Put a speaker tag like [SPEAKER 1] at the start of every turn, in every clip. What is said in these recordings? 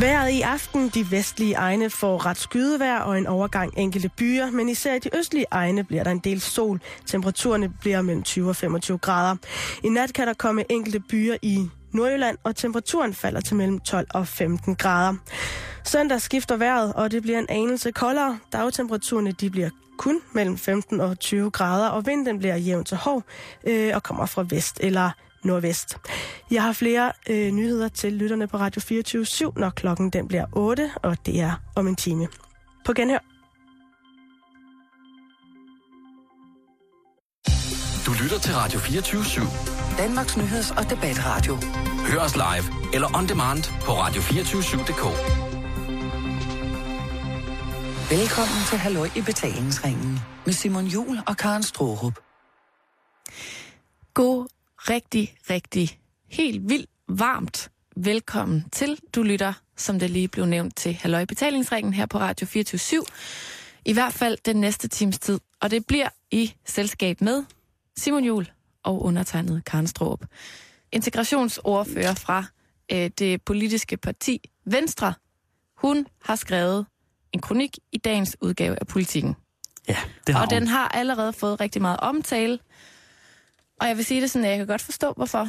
[SPEAKER 1] Været i aften, de vestlige egne får ret skydevejr og en overgang enkelte byer, men især i de østlige egne bliver der en del sol. Temperaturerne bliver mellem 20 og 25 grader. I nat kan der komme enkelte byer i Nordjylland, og temperaturen falder til mellem 12 og 15 grader. Søndag skifter vejret, og det bliver en anelse koldere. Dagtemperaturerne de bliver kun mellem 15 og 20 grader, og vinden bliver jævn til hård øh, og kommer fra vest eller nordvest. Jeg har flere øh, nyheder til lytterne på Radio 24 når klokken den bliver 8, og det er om en time. På genhør.
[SPEAKER 2] Du lytter til Radio 24 /7.
[SPEAKER 3] Danmarks nyheds- og debatradio.
[SPEAKER 2] Hør os live eller on demand på radio247.dk.
[SPEAKER 3] Velkommen til Halløj i betalingsringen med Simon Jul og Karen Strohrup.
[SPEAKER 4] God, rigtig, rigtig, helt vildt varmt velkommen til. Du lytter, som det lige blev nævnt, til Halløj betalingsringen her på Radio 24 I hvert fald den næste times tid. Og det bliver i selskab med Simon Jul og undertegnet Karen Strohrup. Integrationsordfører fra øh, det politiske parti Venstre. Hun har skrevet en kronik i dagens udgave af Politiken.
[SPEAKER 5] Ja, det har
[SPEAKER 4] Og den har allerede fået rigtig meget omtale. Og jeg vil sige det sådan, at jeg kan godt forstå, hvorfor.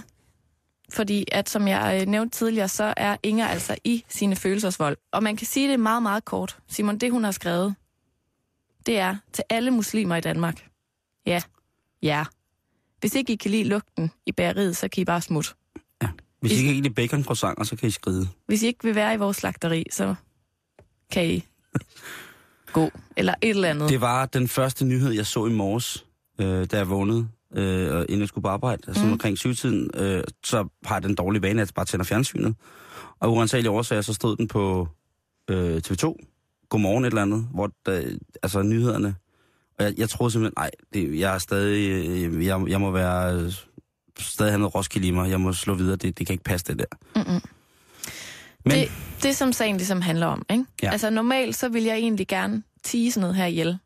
[SPEAKER 4] Fordi at, som jeg øh, nævnte tidligere, så er Inger altså i sine følelsesvold. Og man kan sige det meget, meget kort. Simon, det hun har skrevet, det er til alle muslimer i Danmark. Ja, ja. Hvis ikke I kan lide lugten i bageriet, så kan I bare smutte.
[SPEAKER 5] Ja. Hvis I ikke kan lide bacon croissanter, så kan I skride.
[SPEAKER 4] Hvis I ikke vil være i vores slagteri, så kan I gå. Eller et eller andet.
[SPEAKER 5] Det var den første nyhed, jeg så i morges, øh, da jeg vågnede, øh, og inden jeg skulle på arbejde, altså
[SPEAKER 4] Mm.
[SPEAKER 5] omkring syvtiden, øh, så har den dårlige vane, at jeg bare tænder fjernsynet. Og uansagelige årsager, så stod den på øh, TV2, Godmorgen et eller andet, hvor der, altså nyhederne, og jeg, jeg troede simpelthen, nej, det, jeg er stadig, øh, jeg, jeg må være, øh, stadig have noget Roskilde i mig, jeg må slå videre, det, det kan ikke passe det der.
[SPEAKER 4] Mm-mm.
[SPEAKER 5] Men,
[SPEAKER 4] Det, det som sagen ligesom handler om, ikke?
[SPEAKER 5] Ja.
[SPEAKER 4] Altså normalt, så vil jeg egentlig gerne tige sådan noget her ihjel.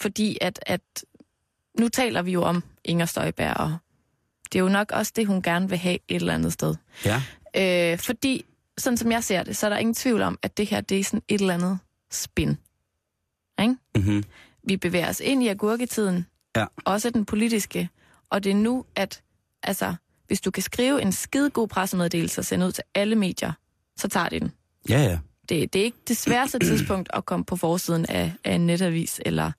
[SPEAKER 4] Fordi at, at nu taler vi jo om Inger Støjberg, og det er jo nok også det, hun gerne vil have et eller andet sted.
[SPEAKER 5] ja,
[SPEAKER 4] Øh, fordi, sådan som jeg ser det, så er der ingen tvivl om, at det her, det er sådan et eller andet spin. Ikke?
[SPEAKER 5] mm-hmm.
[SPEAKER 4] Vi bevæger os ind i agurketiden,
[SPEAKER 5] Ja.
[SPEAKER 4] også den politiske, og det er nu, at altså, hvis du kan skrive en skide god pressemeddelelse og sende ud til alle medier, så tager de den.
[SPEAKER 5] ja, ja.
[SPEAKER 4] Det, det er ikke det sværeste tidspunkt at komme på forsiden af, af en netavis, eller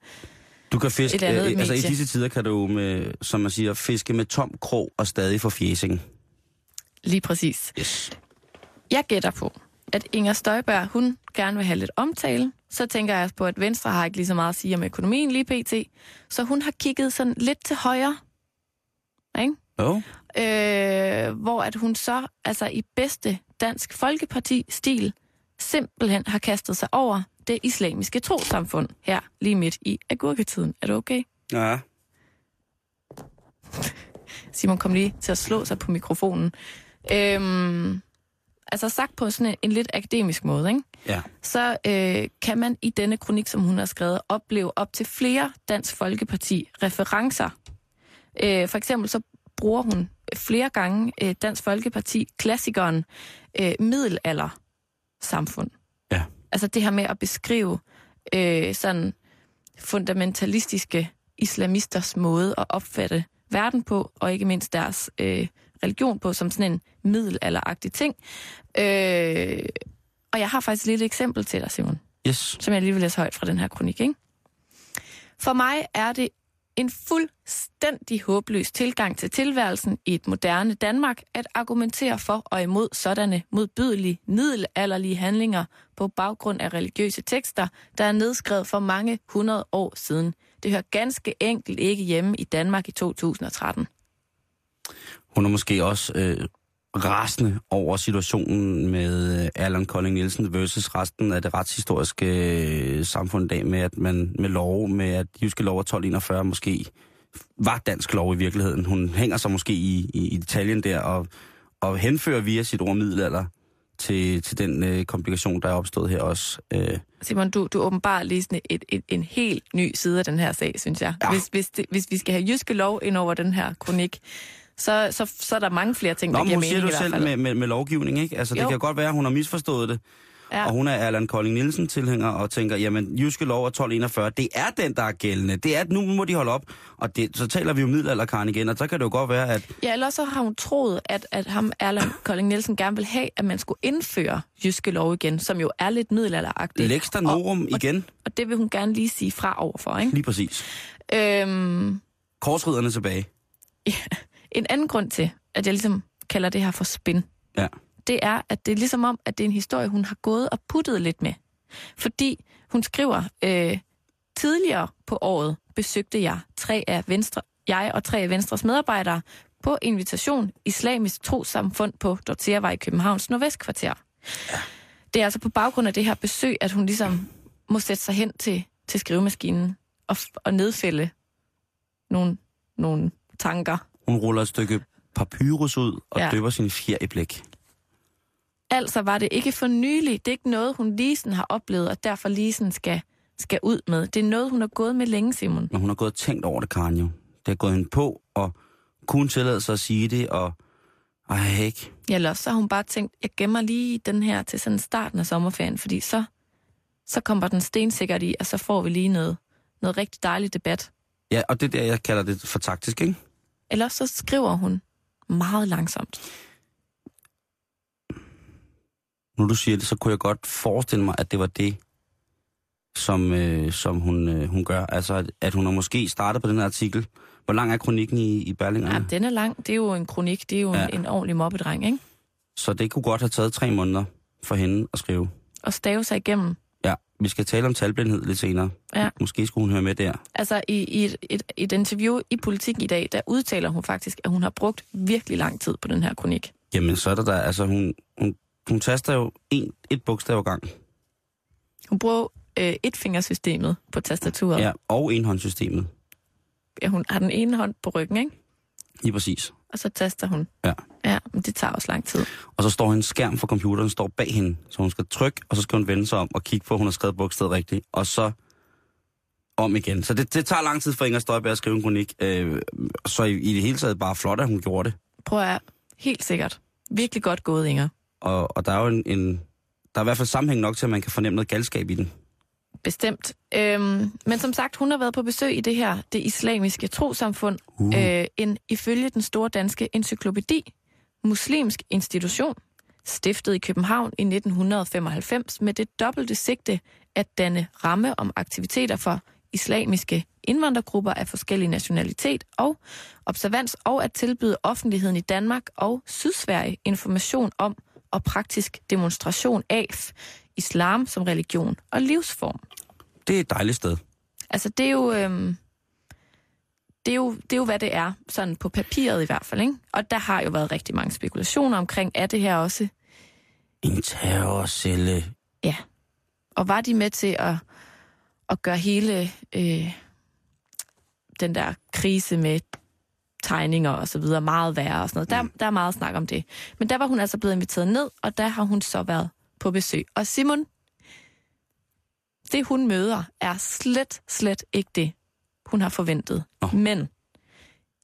[SPEAKER 5] Du kan fiske,
[SPEAKER 4] Et andet
[SPEAKER 5] øh, altså i disse tider kan du, med, som man siger, fiske med tom krog og stadig få fjesing.
[SPEAKER 4] lige præcis.
[SPEAKER 5] Yes.
[SPEAKER 4] Jeg gætter på, at Inger Støjberg, hun gerne vil have lidt omtale. Så tænker jeg på, at Venstre har ikke lige så meget at sige om økonomien lige pt. Så hun har kigget sådan lidt til højre. Ikke?
[SPEAKER 5] Jo.
[SPEAKER 4] øh, hvor at hun så, altså i bedste dansk folkeparti-stil, simpelthen har kastet sig over det islamiske trosamfund her lige midt i agurketiden. Er det okay?
[SPEAKER 5] Ja.
[SPEAKER 4] Simon kom lige til at slå sig på mikrofonen. Øhm, altså sagt på sådan en, en lidt akademisk måde, ikke?
[SPEAKER 5] Ja.
[SPEAKER 4] så øh, kan man i denne kronik, som hun har skrevet, opleve op til flere Dansk Folkeparti-referencer. Øh, for eksempel så bruger hun flere gange øh, Dansk Folkeparti-klassikeren øh, middelalder samfund. Altså det her med at beskrive øh, sådan fundamentalistiske islamisters måde at opfatte verden på, og ikke mindst deres øh, religion på, som sådan en middelalderagtig ting. Øh, og jeg har faktisk et lille eksempel til dig, Simon,
[SPEAKER 5] Yes.
[SPEAKER 4] som jeg lige vil læse højt fra den her kronik. Ikke? For mig er det en fuldstændig håbløs tilgang til tilværelsen i et moderne Danmark at argumentere for og imod sådanne modbydelige, middelalderlige handlinger på baggrund af religiøse tekster, der er nedskrevet for mange hundrede år siden. Det hører ganske enkelt ikke hjemme i Danmark i 2013.
[SPEAKER 5] Hun er måske også øh, rasende over situationen med øh, Allan Kolding Nielsen versus resten af det retshistoriske øh, samfund i dag, med at man med lov, med at jyske lov af 1241 måske var dansk lov i virkeligheden. Hun hænger sig måske i, i, i detaljen der og, og henfører via sit ord middelalder til, til den øh, komplikation, der er opstået her også. Øh,
[SPEAKER 4] Simon, du, du åbenbart lige sådan et, et, en helt ny side af den her sag, synes jeg.
[SPEAKER 5] Ja.
[SPEAKER 4] Hvis, hvis, det, hvis vi skal have jyske lov ind over den her kronik, så, så, så er der mange flere ting,
[SPEAKER 5] Nå,
[SPEAKER 4] der giver mening
[SPEAKER 5] siger
[SPEAKER 4] i
[SPEAKER 5] du
[SPEAKER 4] hvert
[SPEAKER 5] selv med, med, med lovgivning, ikke? Altså, det
[SPEAKER 4] Jo.
[SPEAKER 5] kan godt være, at hun har misforstået det,
[SPEAKER 4] Ja.
[SPEAKER 5] og hun er Allan Kolding Nielsen tilhænger og tænker, jamen, jyske lov er 1241, det er den, der er gældende. Det er, at nu må de holde op. Og det, så taler vi jo middelalderkaren igen, og så kan det jo godt være, at
[SPEAKER 4] Ja, ellers så har hun troet, at, at ham, Erland Kolding Nielsen, gerne vil have, at man skulle indføre jyske lov igen, som jo er lidt middelalderagtigt.
[SPEAKER 5] Der Norum igen,
[SPEAKER 4] Og det vil hun gerne lige sige fra overfor, ikke?
[SPEAKER 5] lige præcis.
[SPEAKER 4] Øhm,
[SPEAKER 5] Korsriderne tilbage.
[SPEAKER 4] en anden grund til, at jeg ligesom kalder det her for spin,
[SPEAKER 5] Ja.
[SPEAKER 4] det er, at det er ligesom om, at det er en historie, hun har gået og puttet lidt med. Fordi hun skriver, øh, tidligere på året besøgte jeg tre af Venstre, jeg og tre af Venstres medarbejdere på invitation Islamisk Trosamfund på Dorteavej i Københavns Nordvestkvarter. Ja. Det er altså på baggrund af det her besøg, at hun ligesom må sætte sig hen til, til skrivemaskinen og, og nedfælde nogle, nogle tanker.
[SPEAKER 5] Hun ruller et stykke papyrus ud og ja. Døber sin fjer i blæk.
[SPEAKER 4] Altså var det ikke for nylig. Det er ikke noget, hun lige sådan har oplevet, og derfor lige sådan skal, skal ud med. Det er noget, hun har gået med længe, Simon.
[SPEAKER 5] Men hun har gået og tænkt over det, Karen jo. Det har gået hende på, og kunne tillade sig at sige det, og ej, ikke.
[SPEAKER 4] Ja, eller så har hun bare tænkt, jeg gemmer lige den her til sådan starten af sommerferien, fordi så, så kommer den stensikkert i, og så får vi lige noget, noget rigtig dejligt debat.
[SPEAKER 5] Ja, og det er der, jeg kalder det for taktisk, ikke?
[SPEAKER 4] Eller så skriver hun meget langsomt.
[SPEAKER 5] Nu du siger det, så kunne jeg godt forestille mig, at det var det, som, øh, som hun, øh, hun gør. Altså, at, at hun har måske startet på den her artikel. Hvor lang er kronikken i, i Berlingerne?
[SPEAKER 4] Ja, den er lang. Det er jo en kronik. Det er jo
[SPEAKER 5] ja.
[SPEAKER 4] en, en ordentlig mobbedreng, ikke?
[SPEAKER 5] Så det kunne godt have taget tre måneder for hende at skrive.
[SPEAKER 4] Og stave sig igennem.
[SPEAKER 5] Ja, vi skal tale om talblindhed lidt senere.
[SPEAKER 4] Ja.
[SPEAKER 5] Måske skulle hun høre med der.
[SPEAKER 4] Altså, i, i et, et, et interview i Politik i dag, der udtaler hun faktisk, at hun har brugt virkelig lang tid på den her kronik.
[SPEAKER 5] Jamen, så er der der, altså hun, hun, hun taster jo en, et bogstav ad gang.
[SPEAKER 4] Hun bruger øh, etfingersystemet på tastaturet.
[SPEAKER 5] Ja, og enhåndssystemet.
[SPEAKER 4] Ja, hun har den ene hånd på ryggen, ikke?
[SPEAKER 5] Lige præcis.
[SPEAKER 4] Og så taster hun.
[SPEAKER 5] Ja.
[SPEAKER 4] Ja, men det tager også lang tid.
[SPEAKER 5] Og så står en skærm for computeren, står bag hende, så hun skal trykke, og så skal hun vende sig om og kigge på, at hun har skrevet bogstavet rigtigt, og så om igen. Så det, det tager lang tid for Inger Støjberg at skrive en kronik. Øh, så i, i det hele taget bare flot, at hun gjorde det.
[SPEAKER 4] Prøv at helt sikkert. Virkelig godt gået, Inger.
[SPEAKER 5] Og, og der er jo en, en, der er i hvert fald sammenhæng nok til, at man kan fornemme noget galskab i den.
[SPEAKER 4] Bestemt. Øhm, men som sagt, hun har været på besøg i det her, det islamiske trosamfund.
[SPEAKER 5] Uh.
[SPEAKER 4] Øh, en ifølge den store danske encyklopædi, muslimsk institution, stiftet i København i 1995 med det dobbelte sigte at danne ramme om aktiviteter for islamiske indvandrergrupper af forskellig nationalitet og observans, og at tilbyde offentligheden i Danmark og Sydsverige information om og praktisk demonstration af islam som religion og livsform.
[SPEAKER 5] Det er et dejligt sted.
[SPEAKER 4] Altså, det er jo... Øhm, det er, jo, det er jo, hvad det er, sådan på papiret i hvert fald, ikke? Og der har jo været rigtig mange spekulationer omkring, er det her også...
[SPEAKER 5] En terrorcelle.
[SPEAKER 4] Ja. Og var de med til at, at gøre hele øh, den der krise med tegninger og så videre meget værre og sådan noget. Der, der er meget snak om det. Men der var hun altså blevet inviteret ned, og der har hun så været på besøg. Og Simon, det hun møder, er slet, slet ikke det, hun har forventet.
[SPEAKER 5] Nå.
[SPEAKER 4] Men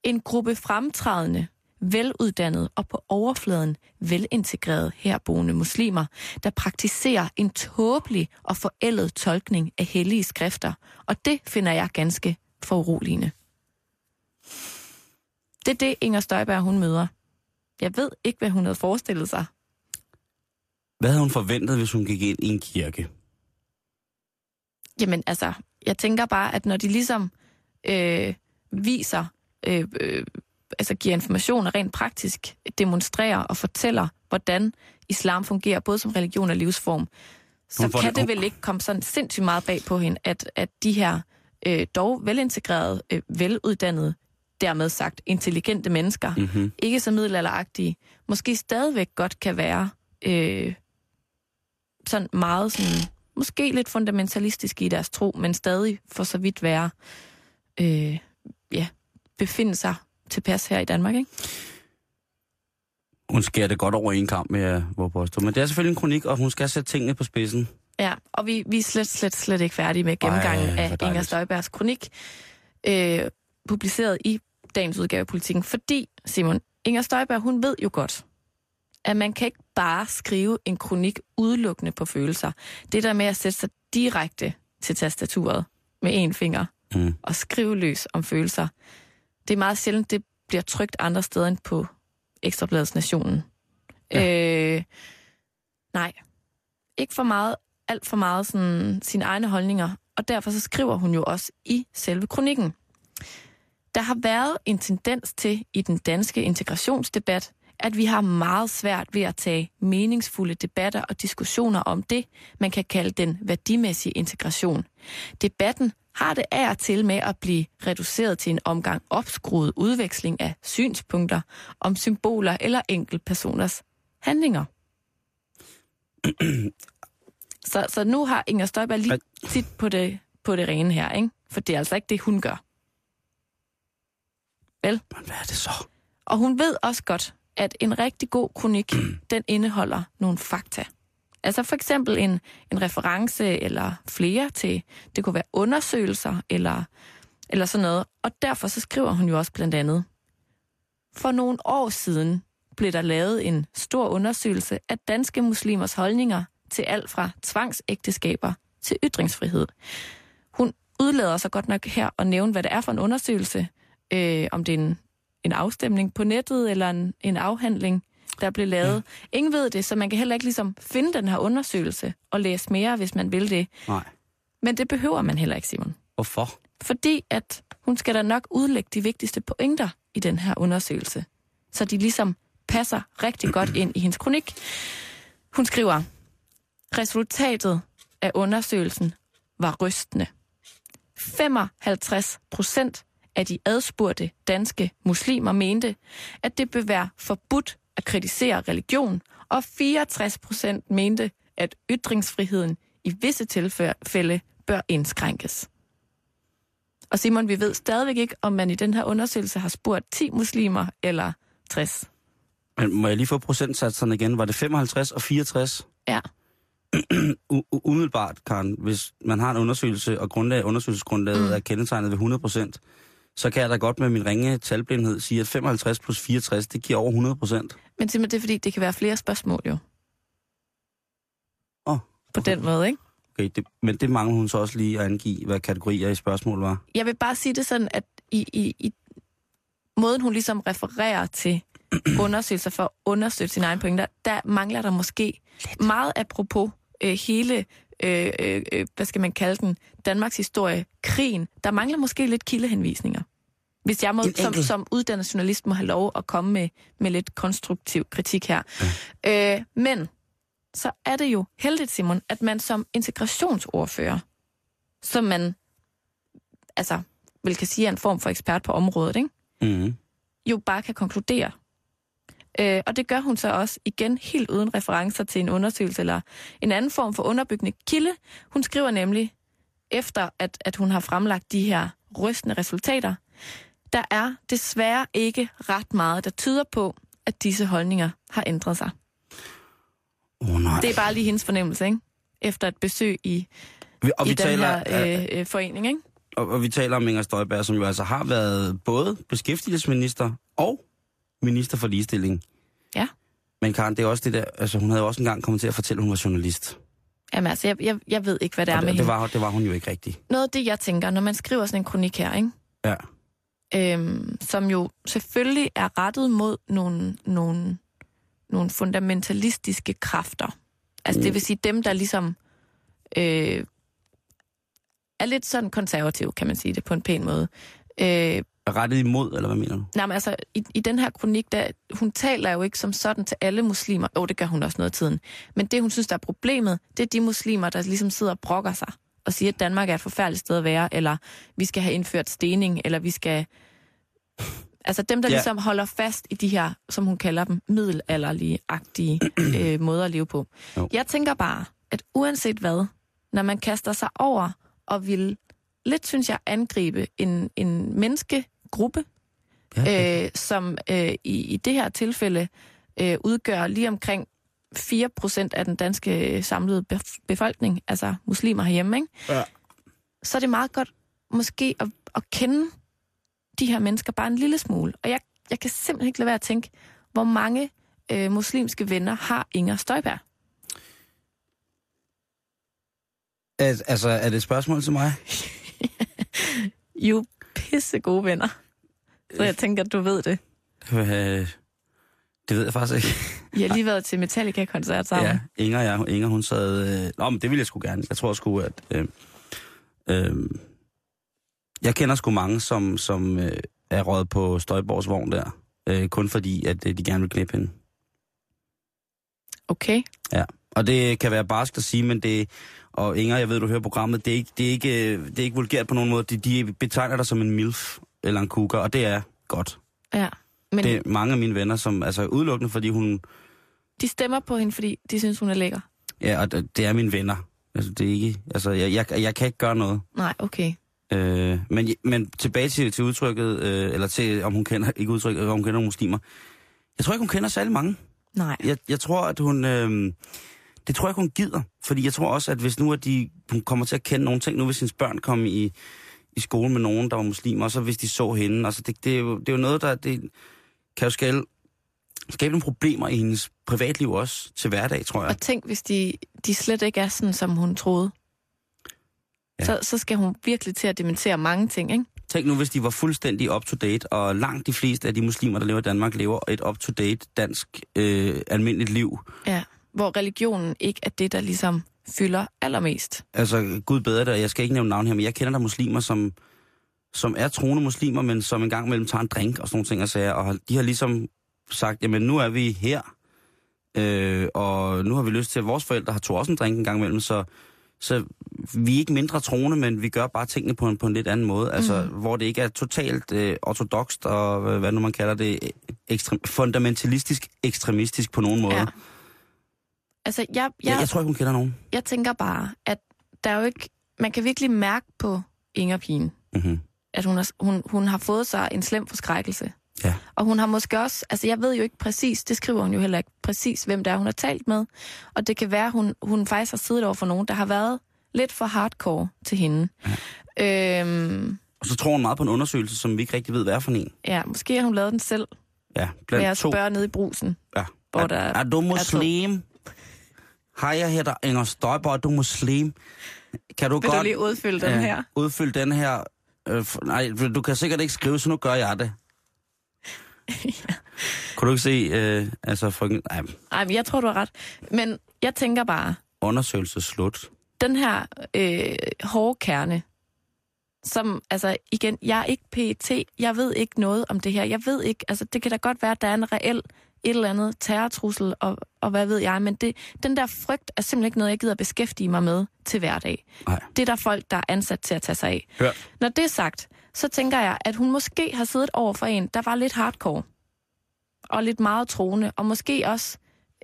[SPEAKER 4] en gruppe fremtrædende, veluddannede og på overfladen velintegrerede herboende muslimer, der praktiserer en tåbelig og forældet tolkning af hellige skrifter. Og det finder jeg ganske foruroligende. Det er det, Inger Støjberg hun møder. Jeg ved ikke, hvad hun havde forestillet sig.
[SPEAKER 5] Hvad havde hun forventet, hvis hun gik ind i en kirke?
[SPEAKER 4] Jamen altså, jeg tænker bare, at når de ligesom øh, viser, øh, øh, altså giver information og rent praktisk demonstrerer og fortæller, hvordan islam fungerer, både som religion og livsform, så kan
[SPEAKER 5] det-
[SPEAKER 4] det vel ikke komme sådan sindssygt meget bag på hende, at, at de her øh, dog velintegrerede, øh, veluddannede, dermed sagt intelligente mennesker,
[SPEAKER 5] Mm-hmm.
[SPEAKER 4] ikke så middelalderagtige, måske stadigvæk godt kan være øh, sådan meget sådan, måske lidt fundamentalistiske i deres tro, men stadig for så vidt være, øh, ja, befinde sig tilpas her i Danmark, ikke?
[SPEAKER 5] Hun skærer det godt over en kamp med hvor påstå. Men det er selvfølgelig en kronik, og hun skal sætte tingene på spidsen.
[SPEAKER 4] Ja, og vi, vi er slet, slet, slet ikke færdige med gennemgangen
[SPEAKER 5] Ej,
[SPEAKER 4] af. Inger Støjbergs kronik, øh, publiceret i dagens udgave af Politiken, fordi, Simon, Inger Støjberg, hun ved jo godt, at man kan ikke bare skrive en kronik udelukkende på følelser. Det der med at sætte sig direkte til tastaturet med en finger
[SPEAKER 5] Mm.
[SPEAKER 4] og skrive løs om følelser, det er meget sjældent, det bliver trygt andre steder end på Ekstrabladets Nationen. Ja. Øh, nej, ikke for meget, alt for meget sådan, sine egne holdninger, og derfor så skriver hun jo også i selve kronikken. Der har været en tendens til i den danske integrationsdebat, at vi har meget svært ved at tage meningsfulde debatter og diskussioner om det, man kan kalde den værdimæssige integration. Debatten har det af og til med at blive reduceret til en omgang opskruet udveksling af synspunkter om symboler eller enkeltpersoners handlinger. så, så nu har Inger Støjberg lige tit på det, på det rene her, ikke? For det er altså ikke det, hun gør. Vel?
[SPEAKER 5] Men hvad er det så?
[SPEAKER 4] Og hun ved også godt, at en rigtig god kronik, den indeholder nogle fakta. Altså for eksempel en, en reference eller flere til, det kunne være undersøgelser eller, eller sådan noget. Og derfor så skriver hun jo også blandt andet, for nogle år siden blev der lavet en stor undersøgelse af danske muslimers holdninger til alt fra tvangsægteskaber til ytringsfrihed. Hun udlader sig godt nok her at nævne, hvad det er for en undersøgelse, øh, om det er en, en afstemning på nettet eller en, en afhandling, der blev lavet. Ja. Ingen ved det, så man kan heller ikke ligesom finde den her undersøgelse og læse mere, hvis man vil det.
[SPEAKER 5] Nej.
[SPEAKER 4] Men det behøver man heller ikke, Simon.
[SPEAKER 5] Hvorfor?
[SPEAKER 4] Fordi at hun skal da nok udlægge de vigtigste pointer i den her undersøgelse, så de ligesom passer rigtig godt ind i hendes kronik. Hun skriver, resultatet af undersøgelsen var rystende. 55 procent af de adspurgte danske muslimer mente, at det bør være forbudt at kritisere religion, og 64 procent mente, at ytringsfriheden i visse tilfælde bør indskrænkes. Og Simon, vi ved stadigvæk ikke, om man i den her undersøgelse har spurgt 10 muslimer eller 60.
[SPEAKER 5] Men må jeg lige få procentsatserne igen? Var det 55 og 64?
[SPEAKER 4] Ja.
[SPEAKER 5] Umiddelbart, Karen, hvis man har en undersøgelse, og grundlag, undersøgelsesgrundlaget mm. er kendetegnet ved 100 procent, så kan jeg da godt med min ringe talblindhed sige, at 55 plus 64, det giver over 100 procent.
[SPEAKER 4] Men simpelthen det er, fordi det kan være flere spørgsmål jo.
[SPEAKER 5] Åh,
[SPEAKER 4] På den måde, ikke?
[SPEAKER 5] Okay, det, men det mangler hun så også lige at angive, hvad kategorier i spørgsmål var.
[SPEAKER 4] Jeg vil bare sige det sådan, at i, i, i måden, hun ligesom refererer til undersøgelser for at understøtte sine egne pointer, der mangler der måske Lidt. meget apropos øh, hele, øh, øh, øh, hvad skal man kalde den, Danmarks historie, krigen. Der mangler måske lidt kildehenvisninger. Hvis jeg må, som, som uddannet journalist må have lov at komme med, med lidt konstruktiv kritik her. Ja. Øh, men så er det jo heldigt, Simon, at man som integrationsordfører, som man altså, vel kan sige er en form for ekspert på området, ikke?
[SPEAKER 5] Mm.
[SPEAKER 4] jo bare kan konkludere. Øh, og det gør hun så også igen helt uden referencer til en undersøgelse eller en anden form for underbyggende kilde. Hun skriver nemlig, efter at, at hun har fremlagt de her rystende resultater, der er desværre ikke ret meget, der tyder på, at disse holdninger har ændret sig.
[SPEAKER 5] Oh, nej.
[SPEAKER 4] Det er bare lige hendes fornemmelse, ikke? Efter et besøg i,
[SPEAKER 5] Vi, og
[SPEAKER 4] i
[SPEAKER 5] vi
[SPEAKER 4] den
[SPEAKER 5] taler,
[SPEAKER 4] her
[SPEAKER 5] øh,
[SPEAKER 4] øh, forening, ikke?
[SPEAKER 5] og, og vi taler om Inger Støjberg, som jo altså har været både beskæftigelsesminister og minister for ligestilling.
[SPEAKER 4] Ja.
[SPEAKER 5] Men Karen, det er også det der, altså hun havde jo også engang kommet til at fortælle, at hun var journalist.
[SPEAKER 4] Jamen altså, jeg, jeg, jeg ved ikke, hvad det er
[SPEAKER 5] og
[SPEAKER 4] med
[SPEAKER 5] det,
[SPEAKER 4] hende.
[SPEAKER 5] det, var, det var hun jo ikke rigtigt.
[SPEAKER 4] Noget af det, jeg tænker, når man skriver sådan en kronik her, ikke?
[SPEAKER 5] Ja.
[SPEAKER 4] øhm, som jo selvfølgelig er rettet mod nogle, nogle, nogle fundamentalistiske kræfter. Altså det vil sige dem, der ligesom øh, er lidt sådan konservative, kan man sige det på en pæn måde. Øh,
[SPEAKER 5] Rettet imod, eller hvad mener du?
[SPEAKER 4] nej, men altså, i, i den her kronik, der, hun taler jo ikke som sådan til alle muslimer. Jo, det gør hun også noget af tiden. Men det, hun synes, der er problemet, det er de muslimer, der ligesom sidder og brokker sig og siger, at Danmark er et forfærdeligt sted at være, eller vi skal have indført stening, eller vi skal... Altså dem, der
[SPEAKER 5] Ja.
[SPEAKER 4] ligesom holder fast i de her, som hun kalder dem, middelalderlige-agtige øh, måder at leve på.
[SPEAKER 5] Jo.
[SPEAKER 4] Jeg tænker bare, at uanset hvad, når man kaster sig over og vil lidt, synes jeg, angribe en, en menneskegruppe,
[SPEAKER 5] Ja,
[SPEAKER 4] øh, som øh, i, i det her tilfælde øh, udgør lige omkring 4% af den danske samlede bef- befolkning, altså muslimer herhjemme, ikke?
[SPEAKER 5] Ja.
[SPEAKER 4] så er det meget godt måske at, at kende de her mennesker bare en lille smule. Og jeg, jeg kan simpelthen ikke lade være at tænke, hvor mange øh, muslimske venner har Inger Støjberg?
[SPEAKER 5] Al- altså, er det et spørgsmål til mig?
[SPEAKER 4] Jo pisse gode venner. Så jeg tænker, at du ved det.
[SPEAKER 5] Øh, det ved jeg faktisk ikke.
[SPEAKER 4] I har lige været til Metallica-koncert sammen.
[SPEAKER 5] Ja, Inger, ja, Inger hun sad... Øh, nå, men det ville jeg sgu gerne. Jeg tror sgu, at... Øh, øh, jeg kender sgu mange, som, som øh, er røget på Støjborgs vogn der. Øh, kun fordi, at øh, de gerne vil knippe hende.
[SPEAKER 4] Okay.
[SPEAKER 5] Ja, og det kan være barsk at sige, men det... Og Inger, jeg ved, du hører programmet, det er ikke, det er ikke, det er ikke vulgært på nogen måde. De, de betegner dig som en milf eller en cougar, og det er godt.
[SPEAKER 4] Ja. Men
[SPEAKER 5] Det er mange af mine venner, som... Altså udelukkende, fordi hun...
[SPEAKER 4] de stemmer på hende, fordi de synes, hun er lækker.
[SPEAKER 5] Ja, og det det er mine venner. Altså, det er ikke... Altså, jeg, jeg, jeg kan ikke gøre noget.
[SPEAKER 4] Nej, okay.
[SPEAKER 5] Øh, men, men tilbage til, til udtrykket, øh, eller til, om hun kender, ikke udtrykket, om hun kender nogle muslimer. Jeg tror ikke, hun kender særlig mange.
[SPEAKER 4] Nej.
[SPEAKER 5] Jeg, jeg tror, at hun... Øh, det tror jeg ikke, hun gider. Fordi jeg tror også, at hvis nu at de, hun kommer til at kende nogle ting, nu hvis hendes børn kom i, i skole med nogen, der var muslimer, og så hvis de så hende, altså det, det, er, jo, det er jo noget, der det kan jo skabe, skabe nogle problemer i hendes privatliv også til hverdag, tror jeg.
[SPEAKER 4] Og tænk, hvis de, de slet ikke er sådan, som hun troede.
[SPEAKER 5] Ja.
[SPEAKER 4] Så, så skal hun virkelig til at dementere mange ting, ikke?
[SPEAKER 5] Tænk nu, hvis de var fuldstændig up-to-date, og langt de fleste af de muslimer, der lever i Danmark, lever et up-to-date dansk øh, almindeligt liv.
[SPEAKER 4] Ja. Hvor religionen ikke er det, der ligesom fylder allermest.
[SPEAKER 5] Altså, Gud bedre og jeg skal ikke nævne navn her, men jeg kender der muslimer, som, som er troende muslimer, men som en gang imellem tager en drink og sådan nogle ting og sager, og de har ligesom sagt, jamen nu er vi her, øh, og nu har vi lyst til, at vores forældre har tog også en drink en gang imellem, så, så vi er ikke mindre troende, men vi gør bare tingene på en, på en lidt anden måde, altså
[SPEAKER 4] Mm.
[SPEAKER 5] hvor det ikke er totalt øh, ortodokst og øh, hvad nu man kalder det, ekstrem, fundamentalistisk ekstremistisk på nogen måde.
[SPEAKER 4] Ja. Altså, jeg,
[SPEAKER 5] Jeg,
[SPEAKER 4] jeg,
[SPEAKER 5] jeg tror ikke, hun kender nogen.
[SPEAKER 4] jeg tænker bare, at der er jo ikke... Man kan virkelig mærke på Inger Pigen,
[SPEAKER 5] Mm-hmm.
[SPEAKER 4] at hun har, hun, hun har fået sig en slem forskrækkelse.
[SPEAKER 5] Ja.
[SPEAKER 4] Og hun har måske også, altså jeg ved jo ikke præcis, det skriver hun jo heller ikke præcis, hvem det er, hun har talt med. Og det kan være, hun, hun faktisk har siddet over for nogen, der har været lidt for hardcore til hende. Ja. Øhm,
[SPEAKER 5] Og så tror hun meget på en undersøgelse, som vi ikke rigtig ved, hvad er for en.
[SPEAKER 4] ja, måske har hun lavet den selv,
[SPEAKER 5] Ja,
[SPEAKER 4] med
[SPEAKER 5] blandt
[SPEAKER 4] at
[SPEAKER 5] to.
[SPEAKER 4] spørge nede i brusen.
[SPEAKER 5] Ja.
[SPEAKER 4] hvor
[SPEAKER 5] er,
[SPEAKER 4] der
[SPEAKER 5] er du muslim? Hej, jeg hedder Inger Støjborg, er du muslim? Kan du
[SPEAKER 4] Vil
[SPEAKER 5] godt
[SPEAKER 4] du lige udfylde den her?
[SPEAKER 5] udfylde den her? Øh, nej, du kan sikkert ikke skrive, så nu gør jeg det. Kunne du ikke se, øh, altså, frygten, nej,
[SPEAKER 4] men jeg tror, du har ret. Men jeg tænker bare,
[SPEAKER 5] undersøgelse slut.
[SPEAKER 4] den her øh, hårde kerne, som, altså igen, jeg er ikke PET, jeg ved ikke noget om det her. Jeg ved ikke, altså det kan da godt være, at der er en reel et eller andet terrortrussel, og, og hvad ved jeg, men det, den der frygt er simpelthen ikke noget, jeg gider beskæftige mig med til hverdag.
[SPEAKER 5] Nej.
[SPEAKER 4] Det er der folk, der er ansat til at tage sig af.
[SPEAKER 5] Hør.
[SPEAKER 4] Når det er sagt, så tænker jeg, at hun måske har siddet over for en, der var lidt hardcore, og lidt meget troende, og måske også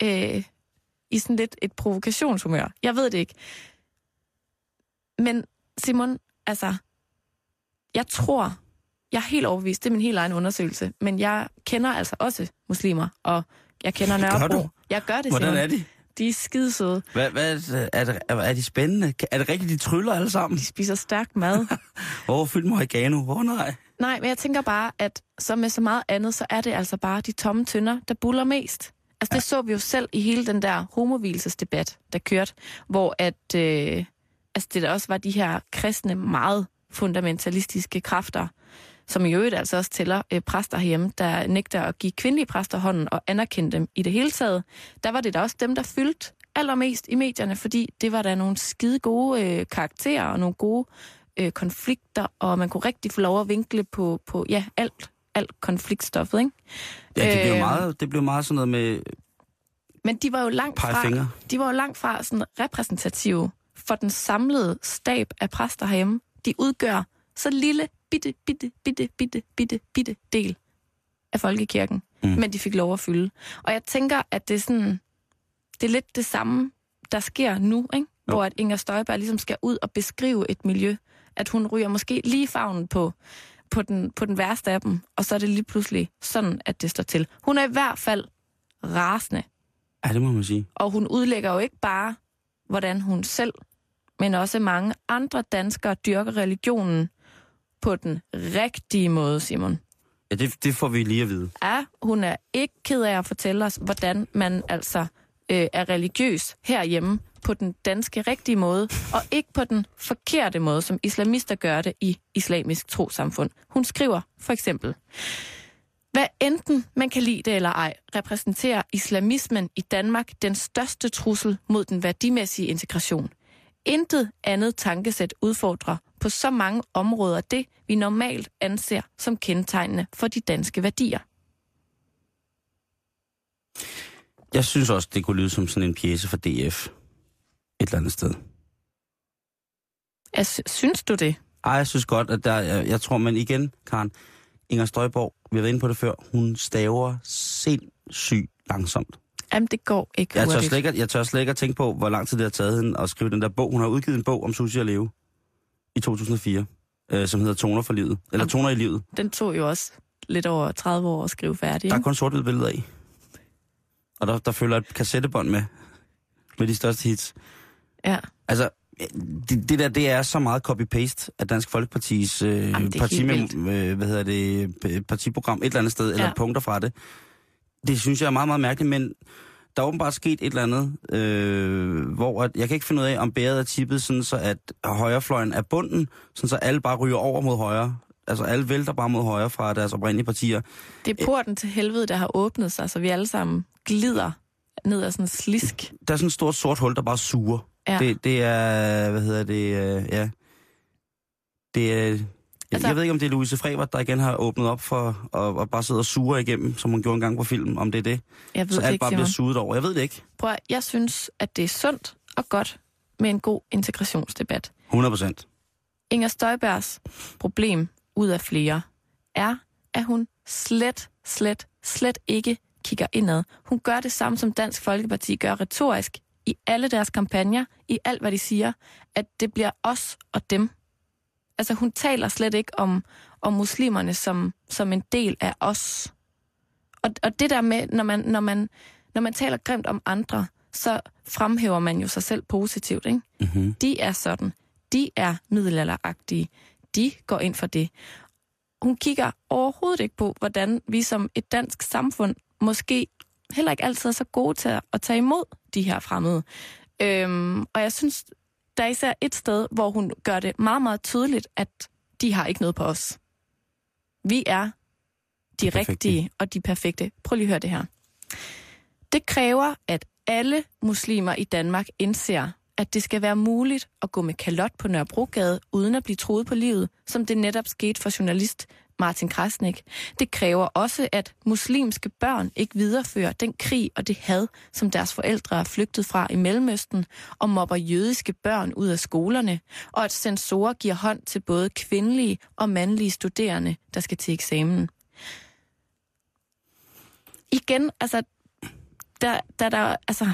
[SPEAKER 4] øh, i sådan lidt et provokationshumør. Jeg ved det ikke. Men Simon, altså, jeg tror, jeg er helt overbevist, det er min helt egen undersøgelse, men jeg kender altså også muslimer, og jeg kender Nørrebro.
[SPEAKER 5] du?
[SPEAKER 4] Jeg gør det,
[SPEAKER 5] Hvordan er de?
[SPEAKER 4] De er skidesøde.
[SPEAKER 5] Hvad, hvad, er, det, er, er de spændende? Er det rigtigt, de tryller alle sammen?
[SPEAKER 4] De spiser stærk mad.
[SPEAKER 5] Åh, oh, fyld med oregano. Åh, oh, nej.
[SPEAKER 4] Nej, men jeg tænker bare, at som med så meget andet, så er det altså bare de tomme tønder, der buller mest. Altså det så vi jo selv i hele den der homovilsesdebat, der kørte, hvor at, øh, altså det der også var de her kristne, meget fundamentalistiske kræfter, som i øvrigt altså også tæller øh, præster herhjemme, der nægter at give kvindelige præster hånden og anerkende dem i det hele taget. Der var det da også dem, der fyldte allermest i medierne, fordi det var der nogle skide gode øh, karakterer og nogle gode øh, konflikter, og man kunne rigtig få lov at vinkle på, på ja, alt, alt konfliktstoffet, ikke?
[SPEAKER 5] Ja, det blev
[SPEAKER 4] Øh,
[SPEAKER 5] meget, det blev meget sådan noget med
[SPEAKER 4] Men de var jo langt fra, de var jo langt fra sådan repræsentative for den samlede stab af præster herhjemme. De udgør så lille, bitte, bitte, bitte, bitte, bitte, bitte del af folkekirken.
[SPEAKER 5] Mm.
[SPEAKER 4] Men de fik lov at fylde. Og jeg tænker, at det er sådan, det er lidt det samme, der sker nu, ikke?
[SPEAKER 5] Jo.
[SPEAKER 4] Hvor at Inger Støjberg ligesom skal ud og beskrive et miljø. At hun ryger måske lige favnen på, på, den, på den værste af dem, og så er det lige pludselig sådan, at det står til. Hun er i hvert fald rasende,
[SPEAKER 5] Ja, det må man sige.
[SPEAKER 4] og hun udlægger jo ikke bare, hvordan hun selv, men også mange andre danskere dyrker religionen på den rigtige måde, Simon.
[SPEAKER 5] Ja, det, det får vi lige at vide.
[SPEAKER 4] Ja, hun er ikke ked af at fortælle os, hvordan man altså øh, er religiøs herhjemme på den danske rigtige måde, og ikke på den forkerte måde, som islamister gør det i islamisk trosamfund. Hun skriver for eksempel, hvad enten man kan lide det eller ej, repræsenterer islamismen i Danmark den største trussel mod den værdimæssige integration. Intet andet tankesæt udfordrer på så mange områder det, vi normalt anser som kendetegnende for de danske værdier.
[SPEAKER 5] Jeg synes også, det kunne lyde som sådan en pjæse for DF. Et eller andet sted.
[SPEAKER 4] Jeg sy- synes du det?
[SPEAKER 5] Ej, jeg synes godt, at der, jeg, jeg tror, men igen, Karen, Inger Støjborg, vi har været inde på det før, hun staver sindssygt langsomt.
[SPEAKER 4] Jamen, det går ikke
[SPEAKER 5] Jeg tør, slet ikke, at- jeg tør slet ikke at tænke på, hvor lang tid det har taget hende at skrive den der bog. Hun har udgivet en bog om Susie og Leve i 2004, øh, som hedder Toner for livet. Eller
[SPEAKER 4] Jamen.
[SPEAKER 5] Toner i livet.
[SPEAKER 4] Den tog jo også lidt over 30 år at skrive færdig.
[SPEAKER 5] Der er kun sort billeder af. Og der, der følger et kassettebånd med, med de største hits.
[SPEAKER 4] Ja.
[SPEAKER 5] Altså, det, det der, det er så meget copy-paste af Dansk Folkepartis øh,
[SPEAKER 4] Jamen,
[SPEAKER 5] parti,
[SPEAKER 4] vildt.
[SPEAKER 5] øh, hvad hedder det, partiprogram et eller andet sted, eller
[SPEAKER 4] Ja.
[SPEAKER 5] punkter fra det. Det synes jeg er meget, meget mærkeligt, men der er åbenbart sket et eller andet, øh, hvor at, jeg kan ikke finde ud af, om bæret er tippet sådan, så at højrefløjen er bunden, sådan så alle bare ryger over mod højre. Altså alle vælter bare mod højre fra deres oprindelige partier.
[SPEAKER 4] Det er porten til helvede, der har åbnet sig, så vi alle sammen glider ned ad sådan en slisk.
[SPEAKER 5] Der er sådan et stort sort hul, der bare suger.
[SPEAKER 4] Ja.
[SPEAKER 5] Det, det er, hvad hedder det, øh, ja. Det er, altså, jeg ved ikke, om det er Louise Frevert, der igen har åbnet op for at, at bare sidde og suge igennem, som hun gjorde en gang på film, om det er det.
[SPEAKER 4] Jeg ved
[SPEAKER 5] Så
[SPEAKER 4] det
[SPEAKER 5] alt
[SPEAKER 4] ikke,
[SPEAKER 5] bare
[SPEAKER 4] Simon.
[SPEAKER 5] bliver suget over. Jeg ved det ikke.
[SPEAKER 4] Prøv jeg synes, at det er sundt og godt med en god integrationsdebat.
[SPEAKER 5] 100 procent.
[SPEAKER 4] Inger Støjbergs problem ud af flere er, at hun slet, slet, slet ikke kigger indad. Hun gør det samme, som Dansk Folkeparti gør retorisk i alle deres kampagner, i alt, hvad de siger, at det bliver os og dem. Altså, hun taler slet ikke om, om muslimerne som, som en del af os. Og, og det der med, når man, når, man, når man taler grimt om andre, så fremhæver man jo sig selv positivt, ikke?
[SPEAKER 5] Mm-hmm.
[SPEAKER 4] de er sådan. De er middelalderagtige. De går ind for det. Hun kigger overhovedet ikke på, hvordan vi som et dansk samfund måske heller ikke altid er så gode til at tage imod de her fremmede. Øhm, og jeg synes, der er især et sted, hvor hun gør det meget, meget tydeligt, at de har ikke noget på os. Vi er de
[SPEAKER 5] Perfekte.
[SPEAKER 4] rigtige og de perfekte. Prøv lige at høre det her. Det kræver, at alle muslimer i Danmark indser, at det skal være muligt at gå med kalot på Nørrebrogade uden at blive troet på livet, som det netop skete for journalist Martin Krasnik. Det kræver også, at muslimske børn ikke viderefører den krig og det had, som deres forældre er flygtet fra i Mellemøsten, og mobber jødiske børn ud af skolerne, og at sensorer giver hånd til både kvindelige og mandlige studerende, der skal til eksamen. Igen, altså, der, der, der, altså,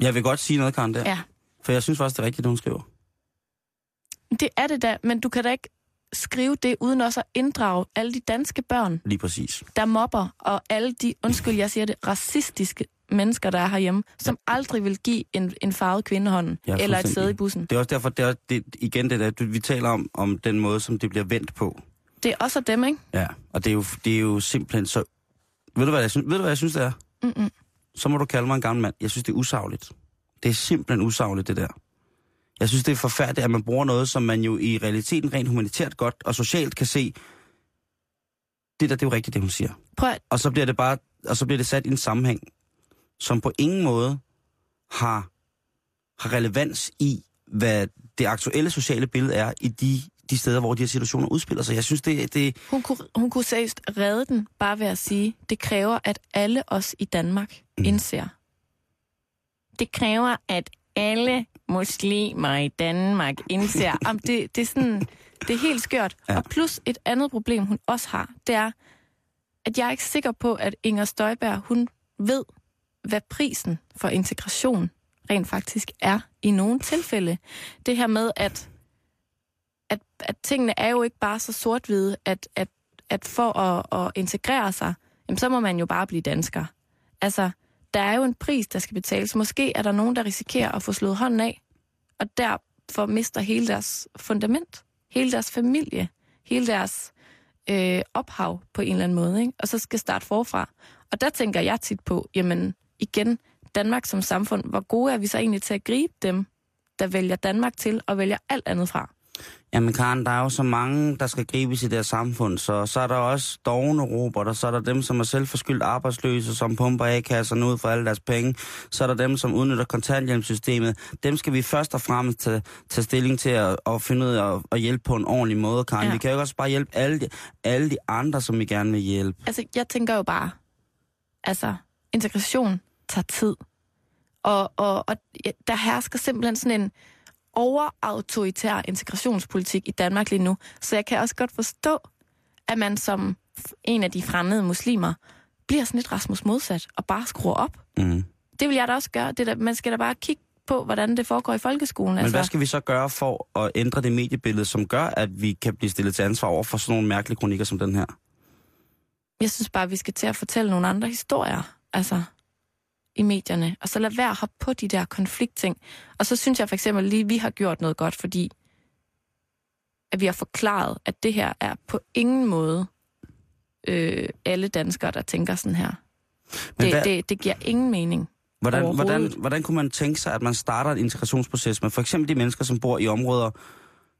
[SPEAKER 5] Jeg vil godt sige noget, Karen, der.
[SPEAKER 4] ja,
[SPEAKER 5] For jeg synes faktisk, det er rigtigt, hun skriver.
[SPEAKER 4] Det er det da, men du kan da ikke skrive det uden også at inddrage alle de danske børn,
[SPEAKER 5] Lige præcis.
[SPEAKER 4] der mobber, og alle de, undskyld, jeg siger det, racistiske mennesker, der er herhjemme, som aldrig vil give en, en farvet kvindehånd
[SPEAKER 5] Ja,
[SPEAKER 4] eller et sæde i bussen.
[SPEAKER 5] Det er også derfor, det er, det, igen det der, du- vi taler om, om den måde, som det bliver vendt på.
[SPEAKER 4] Det er også dem, ikke?
[SPEAKER 5] Ja, og det er jo, det er jo simpelthen så... Ved du, hvad jeg synes, ved du, hvad jeg synes, det er?
[SPEAKER 4] Mm-mm.
[SPEAKER 5] Så må du kalde mig en gammel mand. Jeg synes, det er usagligt. Det er simpelthen usagligt, det der. Jeg synes, det er forfærdeligt, at man bruger noget, som man jo i realiteten rent humanitært godt og socialt kan se. Det der, det er jo rigtigt, det hun siger.
[SPEAKER 4] Prøv
[SPEAKER 5] Og så bliver det bare, og så bliver det sat i en sammenhæng, som på ingen måde har, har relevans i, hvad det aktuelle sociale billede er i de, de steder, hvor de her situationer udspiller sig. Jeg synes, det, det,
[SPEAKER 4] hun, kunne, hun kunne seriøst redde den, bare ved at sige, det kræver, at alle os i Danmark
[SPEAKER 5] Mm.
[SPEAKER 4] indser. Det kræver, at alle muslimer i Danmark indser. Om det, det, er sådan, det er helt skørt.
[SPEAKER 5] Ja.
[SPEAKER 4] Og plus et andet problem, hun også har, det er, at jeg er ikke sikker på, at Inger Støjberg, hun ved, hvad prisen for integration rent faktisk er i nogle tilfælde. Det her med, at, at, at tingene er jo ikke bare så sort-hvide, at, at, at for at, at integrere sig, jamen, så må man jo bare blive dansker. Altså, der er jo en pris, der skal betales. Måske er der nogen, der risikerer at få slået hånden af, og derfor mister hele deres fundament, hele deres familie, hele deres øh, ophav på en eller anden måde, ikke? og så skal starte forfra. Og der tænker jeg tit på, jamen igen, Danmark som samfund, hvor gode er vi så egentlig til at gribe dem, der vælger Danmark til og vælger alt andet fra?
[SPEAKER 5] Jamen Karen, der er jo så mange, der skal gribes i det her samfund, så, så er der også dogne roboter, så er der dem, som er selvforskyldt arbejdsløse, som pumper A-kasserne ud for alle deres penge, så er der dem, som udnytter kontanthjælpssystemet. Dem skal vi først og fremmest tage, tage stilling til at, at finde ud af at, at hjælpe på en ordentlig måde, Karen. Ja. Vi kan jo også bare hjælpe alle de, alle de andre, som vi gerne vil hjælpe.
[SPEAKER 4] Altså, jeg tænker jo bare, altså, integration tager tid. Og, og, og der hersker simpelthen sådan en overautoritær integrationspolitik i Danmark lige nu. Så jeg kan også godt forstå, at man som en af de fremmede muslimer bliver sådan lidt Rasmus modsat og bare skruer op.
[SPEAKER 5] Mm.
[SPEAKER 4] Det vil jeg da også gøre. Det der, man skal da bare kigge på, hvordan det foregår i folkeskolen.
[SPEAKER 5] Men altså. hvad skal vi så gøre for at ændre det mediebillede, som gør, at vi kan blive stillet til ansvar over for sådan nogle mærkelige kronikker som den her?
[SPEAKER 4] Jeg synes bare, vi skal til at fortælle nogle andre historier. Altså, i medierne, og så lad være at hoppe på de der konfliktting. Og så synes jeg for eksempel lige, at vi har gjort noget godt, fordi at vi har forklaret, at det her er på ingen måde øh, alle danskere, der tænker sådan her. Det, hvad, det, det giver ingen mening.
[SPEAKER 5] Hvordan, hvordan, hvordan kunne man tænke sig, at man starter en integrationsproces med for eksempel de mennesker, som bor i områder,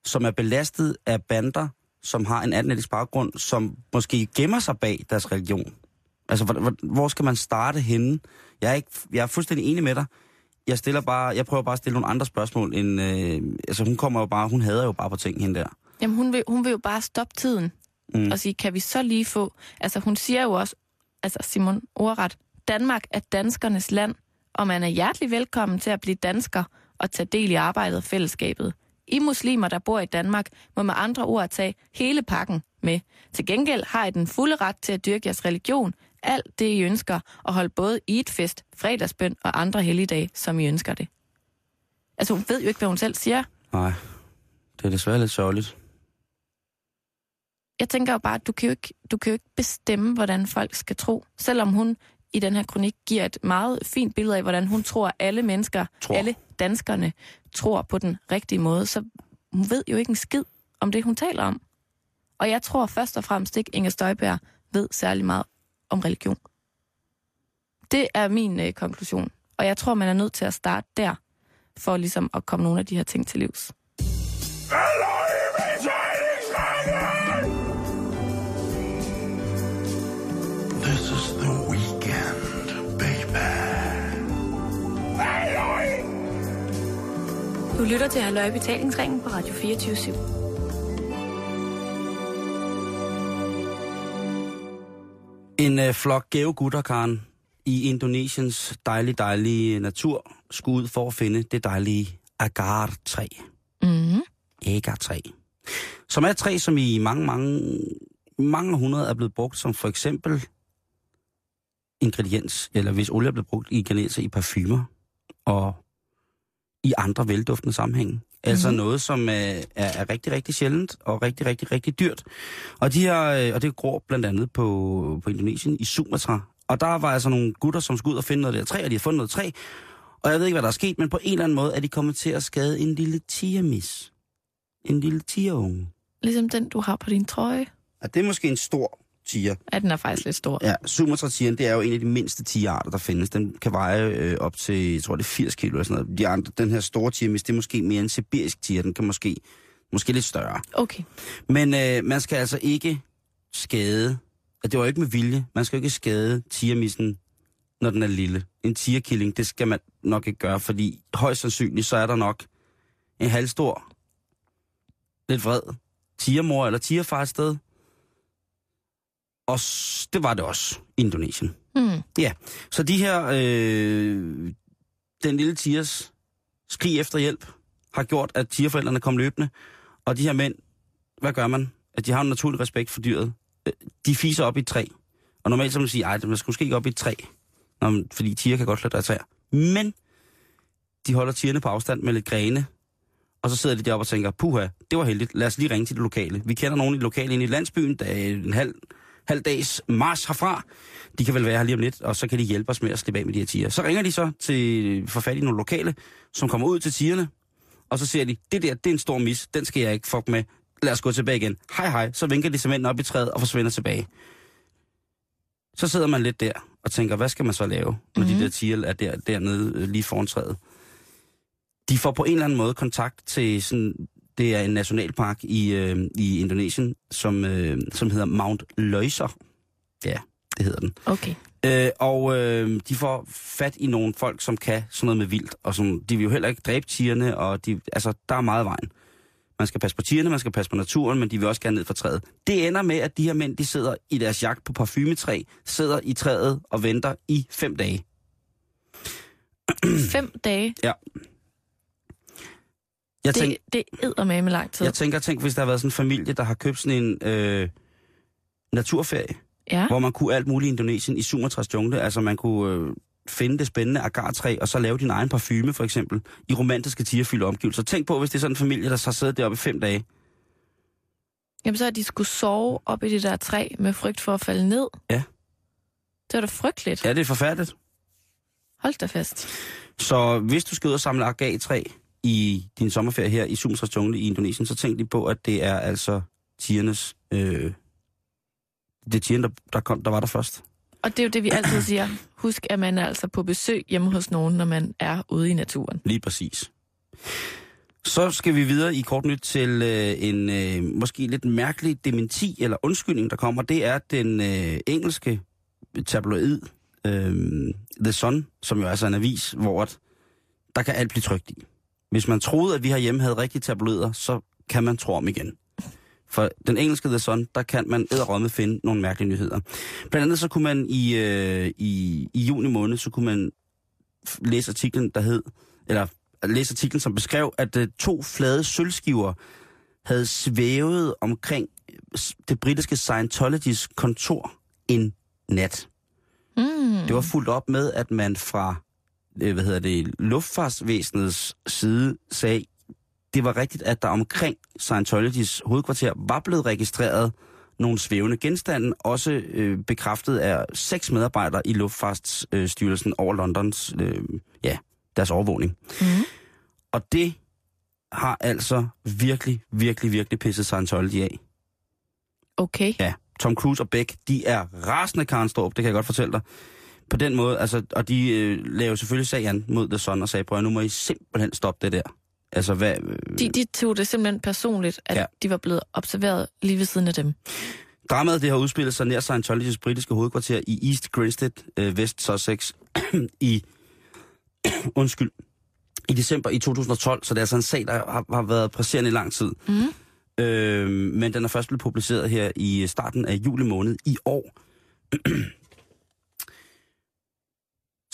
[SPEAKER 5] som er belastet af bander, som har en anden baggrund, som måske gemmer sig bag deres religion? Altså, hvor, hvor skal man starte henne? Jeg er, ikke, jeg er fuldstændig enig med dig. Jeg, stiller bare, jeg prøver bare at stille nogle andre spørgsmål. End, øh, altså, hun kommer jo bare, hun hader jo bare på ting, hende der.
[SPEAKER 4] Jamen, hun vil, hun vil jo bare stoppe tiden. Mm. Og sige, kan vi så lige få... Altså, hun siger jo også, altså Simon Orret, Danmark er danskernes land, og man er hjertelig velkommen til at blive dansker og tage del i arbejdet og fællesskabet. I muslimer, der bor i Danmark, må med andre ord tage hele pakken med. Til gengæld har I den fulde ret til at dyrke jeres religion, alt det, I ønsker, og holde både fest, fredagsbøn og andre helligdage, som I ønsker det. Altså, hun ved jo ikke, hvad hun selv siger.
[SPEAKER 5] Nej, det er desværre lidt sørgeligt.
[SPEAKER 4] Jeg tænker jo bare, at du kan jo ikke, du kan jo ikke bestemme, hvordan folk skal tro. Selvom hun i den her kronik giver et meget fint billede af, hvordan hun tror, at alle mennesker, tror. alle danskerne, tror på den rigtige måde, så hun ved jo ikke en skid om det, hun taler om. Og jeg tror først og fremmest ikke, Inger Støjberg ved særlig meget om religion. Det er min øh, konklusion. Og jeg tror, man er nødt til at starte der, for ligesom at komme nogle af de her ting til livs.
[SPEAKER 6] This is the weekend, baby.
[SPEAKER 7] Du lytter til Halløj Betalingsringen på Radio 24 /7.
[SPEAKER 5] En øh, flok gave gutter, Karen, i Indonesiens dejlige, dejlige natur skulle ud for at finde det dejlige agar-træ.
[SPEAKER 4] Mm.
[SPEAKER 5] Agar-træ. Som er et træ, som i mange, mange, mange hundrede er blevet brugt som for eksempel ingrediens, eller hvis olie er blevet brugt i ingredienser i parfumer og i andre velduftende sammenhænge. Altså mm. noget, som er, er rigtig, rigtig sjældent og rigtig, rigtig, rigtig dyrt. Og, de her, øh, og det gror blandt andet på, på Indonesien i Sumatra. Og der var altså nogle gutter, som skulle ud og finde noget der træ, og de har fundet noget træ. Og jeg ved ikke, hvad der er sket, men på en eller anden måde er de kommet til at skade en lille tigermis. En lille tigerunge.
[SPEAKER 4] Ligesom den, du har på din trøje.
[SPEAKER 5] Ja, det er måske en stor tiger.
[SPEAKER 4] Ja, den er faktisk lidt stor.
[SPEAKER 5] Ja, sumatra det er jo en af de mindste tigerarter, der findes. Den kan veje øh, op til, jeg tror det er 80 kilo eller sådan noget. De andre, den her store tiger, det er måske mere en sibirisk tiger. Den kan måske, måske lidt større.
[SPEAKER 4] Okay.
[SPEAKER 5] Men øh, man skal altså ikke skade, at det var ikke med vilje, man skal ikke skade tigermissen, når den er lille. En tigerkilling, det skal man nok ikke gøre, fordi højst sandsynligt, så er der nok en halvstor, lidt vred tigermor eller tigerfar et sted, og det var det også Indonesien.
[SPEAKER 4] Mm.
[SPEAKER 5] Ja, så de her, øh, den lille tigers skrig efter hjælp, har gjort, at tigerforældrene kom løbende. Og de her mænd, hvad gør man? At de har en naturlig respekt for dyret. Øh, de fiser op i et træ. Og normalt så man sige, ej, man skal måske ikke op i et træ. Når, fordi tiger kan godt klatre i træer. Men de holder tigerne på afstand med lidt grene. Og så sidder de deroppe og tænker, puha, det var heldigt. Lad os lige ringe til det lokale. Vi kender nogen i det lokale inde i landsbyen, der er en halv halv dags mars herfra. De kan vel være her lige om lidt, og så kan de hjælpe os med at slippe af med de her tiger. Så ringer de så til for fat i nogle lokale, som kommer ud til tigerne, og så siger de, det der, det er en stor mis, den skal jeg ikke fuck med. lad os gå tilbage igen. Hej hej, så vinker de simpelthen op i træet og forsvinder tilbage. Så sidder man lidt der og tænker, hvad skal man så lave, når mm-hmm. de der tiger er der, dernede øh, lige foran træet. De får på en eller anden måde kontakt til sådan, det er en nationalpark i, øh, i Indonesien, som, øh, som hedder Mount Loiser. Ja, det hedder den.
[SPEAKER 4] Okay.
[SPEAKER 5] Øh, og øh, de får fat i nogle folk, som kan sådan noget med vildt. Og som, de vil jo heller ikke dræbe tigerne, og de, altså, der er meget vejen. Man skal passe på tigerne, man skal passe på naturen, men de vil også gerne ned fra træet. Det ender med, at de her mænd, de sidder i deres jagt på parfumetræ, sidder i træet og venter i fem dage.
[SPEAKER 4] Fem dage.
[SPEAKER 5] Ja. Jeg, tænk,
[SPEAKER 4] Det, det er med lang tid.
[SPEAKER 5] jeg tænker, tænk, hvis der har været sådan en familie, der har købt sådan en øh, naturferie,
[SPEAKER 4] Ja.
[SPEAKER 5] hvor man kunne alt muligt i Indonesien i Sumatras jungle. Altså man kunne øh, finde det spændende agartræ, og så lave din egen parfume for eksempel, i romantiske tigerfyldte omgivelser. Tænk på, hvis det er sådan en familie, der så har siddet deroppe i fem dage.
[SPEAKER 4] Jamen, så har de skulle sove op i det der træ med frygt for at falde ned.
[SPEAKER 5] Ja.
[SPEAKER 4] Det var da frygteligt.
[SPEAKER 5] Ja, det er forfærdeligt.
[SPEAKER 4] Hold da fast.
[SPEAKER 5] Så hvis du skal ud og samle agatræ i din sommerferie her i Sumatras jungle i Indonesien, så tænk lige på, at det er altså tigernes... Øh, det er tigerne, der, der, kom, der var der først.
[SPEAKER 4] Og det er jo det, vi altid siger. Husk, at man er altså på besøg hjemme hos nogen, når man er ude i naturen.
[SPEAKER 5] Lige præcis. Så skal vi videre i kort nyt til øh, en øh, måske lidt mærkelig dementi eller undskyldning, der kommer. Det er den øh, engelske tabloid øh, The Sun, som jo er altså en avis, hvor at, der kan alt blive trygt i. Hvis man troede, at vi herhjemme havde rigtige tabloider, så kan man tro om igen. For den engelske The Sun, der kan man æderrømme finde nogle mærkelige nyheder. Blandt andet så kunne man i, øh, i, i juni måned, så kunne man læse artiklen, der hed, eller læse artiklen, som beskrev, at øh, to flade sølvskiver havde svævet omkring s- det britiske Scientologys kontor en nat.
[SPEAKER 4] Mm.
[SPEAKER 5] Det var fuldt op med, at man fra øh, hvad hedder det, luftfartsvæsenets side sagde, det var rigtigt, at der omkring Scientologys hovedkvarter var blevet registreret nogle svævende genstande, også øh, bekræftet af seks medarbejdere i Luftfartsstyrelsen over Londons, øh, ja, deres overvågning.
[SPEAKER 4] Mm.
[SPEAKER 5] Og det har altså virkelig, virkelig, virkelig pisset Scientology af.
[SPEAKER 4] Okay.
[SPEAKER 5] Ja, Tom Cruise og Beck, de er rasende Karen Storp, det kan jeg godt fortælle dig. På den måde, altså, og de øh, lavede selvfølgelig sag an mod The Sun og sagde, prøv nu må I simpelthen stoppe det der. Altså, hvad... Øh,
[SPEAKER 4] De, de tog det simpelthen personligt, at
[SPEAKER 5] ja.
[SPEAKER 4] de var blevet observeret lige ved siden af dem.
[SPEAKER 5] Dramaet det har udspillet sig nær Scientologys britiske hovedkvarter i East Grinstead, øh, West Sussex, i, undskyld, i december i 2012, så det er altså en sag, der har, har været presserende i lang tid.
[SPEAKER 4] Mm.
[SPEAKER 5] Øh, men den er først blevet publiceret her i starten af juli måned i år.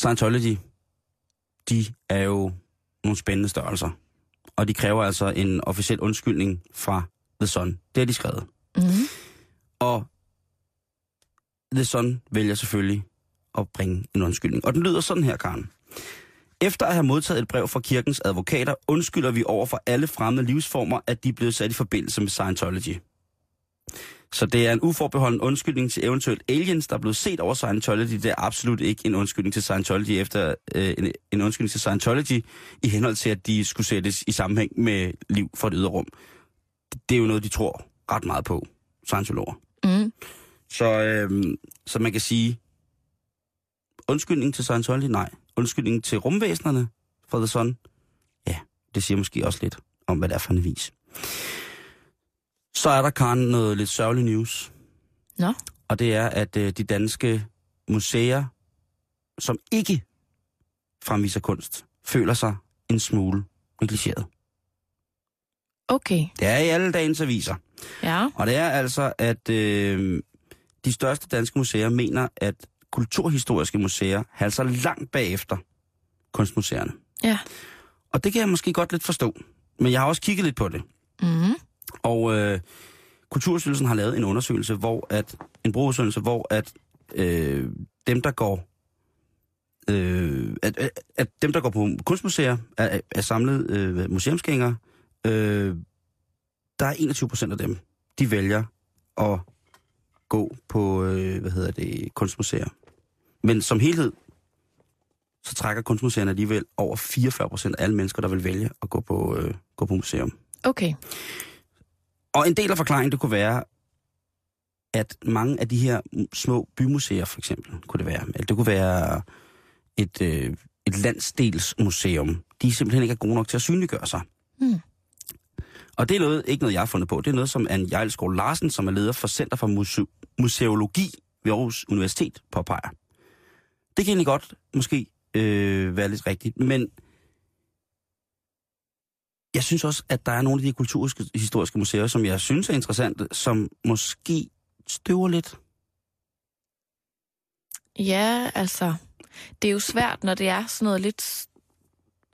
[SPEAKER 5] Scientology, de er jo nogle spændende størrelser. Og de kræver altså en officiel undskyldning fra The Sun. Det har de skrevet.
[SPEAKER 4] Mm.
[SPEAKER 5] Og The Sun vælger selvfølgelig at bringe en undskyldning. Og den lyder sådan her, Karen. Efter at have modtaget et brev fra kirkens advokater, undskylder vi over for alle fremmede livsformer, at de er blevet sat i forbindelse med Scientology. Så det er en uforbeholden undskyldning til eventuelt aliens, der er blevet set over Scientology. Det er absolut ikke en undskyldning til Scientology efter øh, en, en undskyldning til Scientology i henhold til, at de skulle sættes i sammenhæng med liv for et yderrum. Det er jo noget, de tror ret meget på, Scientologer.
[SPEAKER 4] Mm.
[SPEAKER 5] Så, øhm, så man kan sige, undskyldning til Scientology, nej. Undskyldning til rumvæsenerne fra The Sun, ja, det siger måske også lidt om, hvad det er for en avis. Så er der, Karen, noget lidt sørgelig news.
[SPEAKER 4] Nå.
[SPEAKER 5] Og det er, at øh, de danske museer, som ikke fremviser kunst, føler sig en smule negligeret.
[SPEAKER 4] Okay.
[SPEAKER 5] Det er i alle dagens aviser.
[SPEAKER 4] Ja.
[SPEAKER 5] Og det er altså, at øh, de største danske museer mener, at kulturhistoriske museer halser langt bagefter kunstmuseerne.
[SPEAKER 4] Ja.
[SPEAKER 5] Og det kan jeg måske godt lidt forstå. Men jeg har også kigget lidt på det.
[SPEAKER 4] Mm.
[SPEAKER 5] Og øh, Kulturstyrelsen har lavet en undersøgelse, hvor at en brugerundersøgelse, hvor at øh, dem, der går øh, at, at, at dem, der går på kunstmuseer, er, er samlet øh, museumsgængere. Øh, der er 21 procent af dem, de vælger at gå på, øh, hvad hedder det, kunstmuseer. Men som helhed, så trækker kunstmuseerne alligevel over 44 procent af alle mennesker, der vil vælge at gå på, øh, gå på museum.
[SPEAKER 4] Okay.
[SPEAKER 5] Og en del af forklaringen, det kunne være, at mange af de her små bymuseer, for eksempel, kunne det være, eller det kunne være et, øh, et landsdelsmuseum, de simpelthen ikke er gode nok til at synliggøre sig.
[SPEAKER 4] Mm.
[SPEAKER 5] Og det er noget, ikke noget, jeg har fundet på. Det er noget, som Anne Jejlskov Larsen, som er leder for Center for Muse- Museologi ved Aarhus Universitet, påpeger. Det kan egentlig godt måske øh, være lidt rigtigt, men jeg synes også, at der er nogle af de kulturhistoriske museer, som jeg synes er interessante, som måske støver lidt.
[SPEAKER 4] Ja, altså, det er jo svært, når det er sådan noget lidt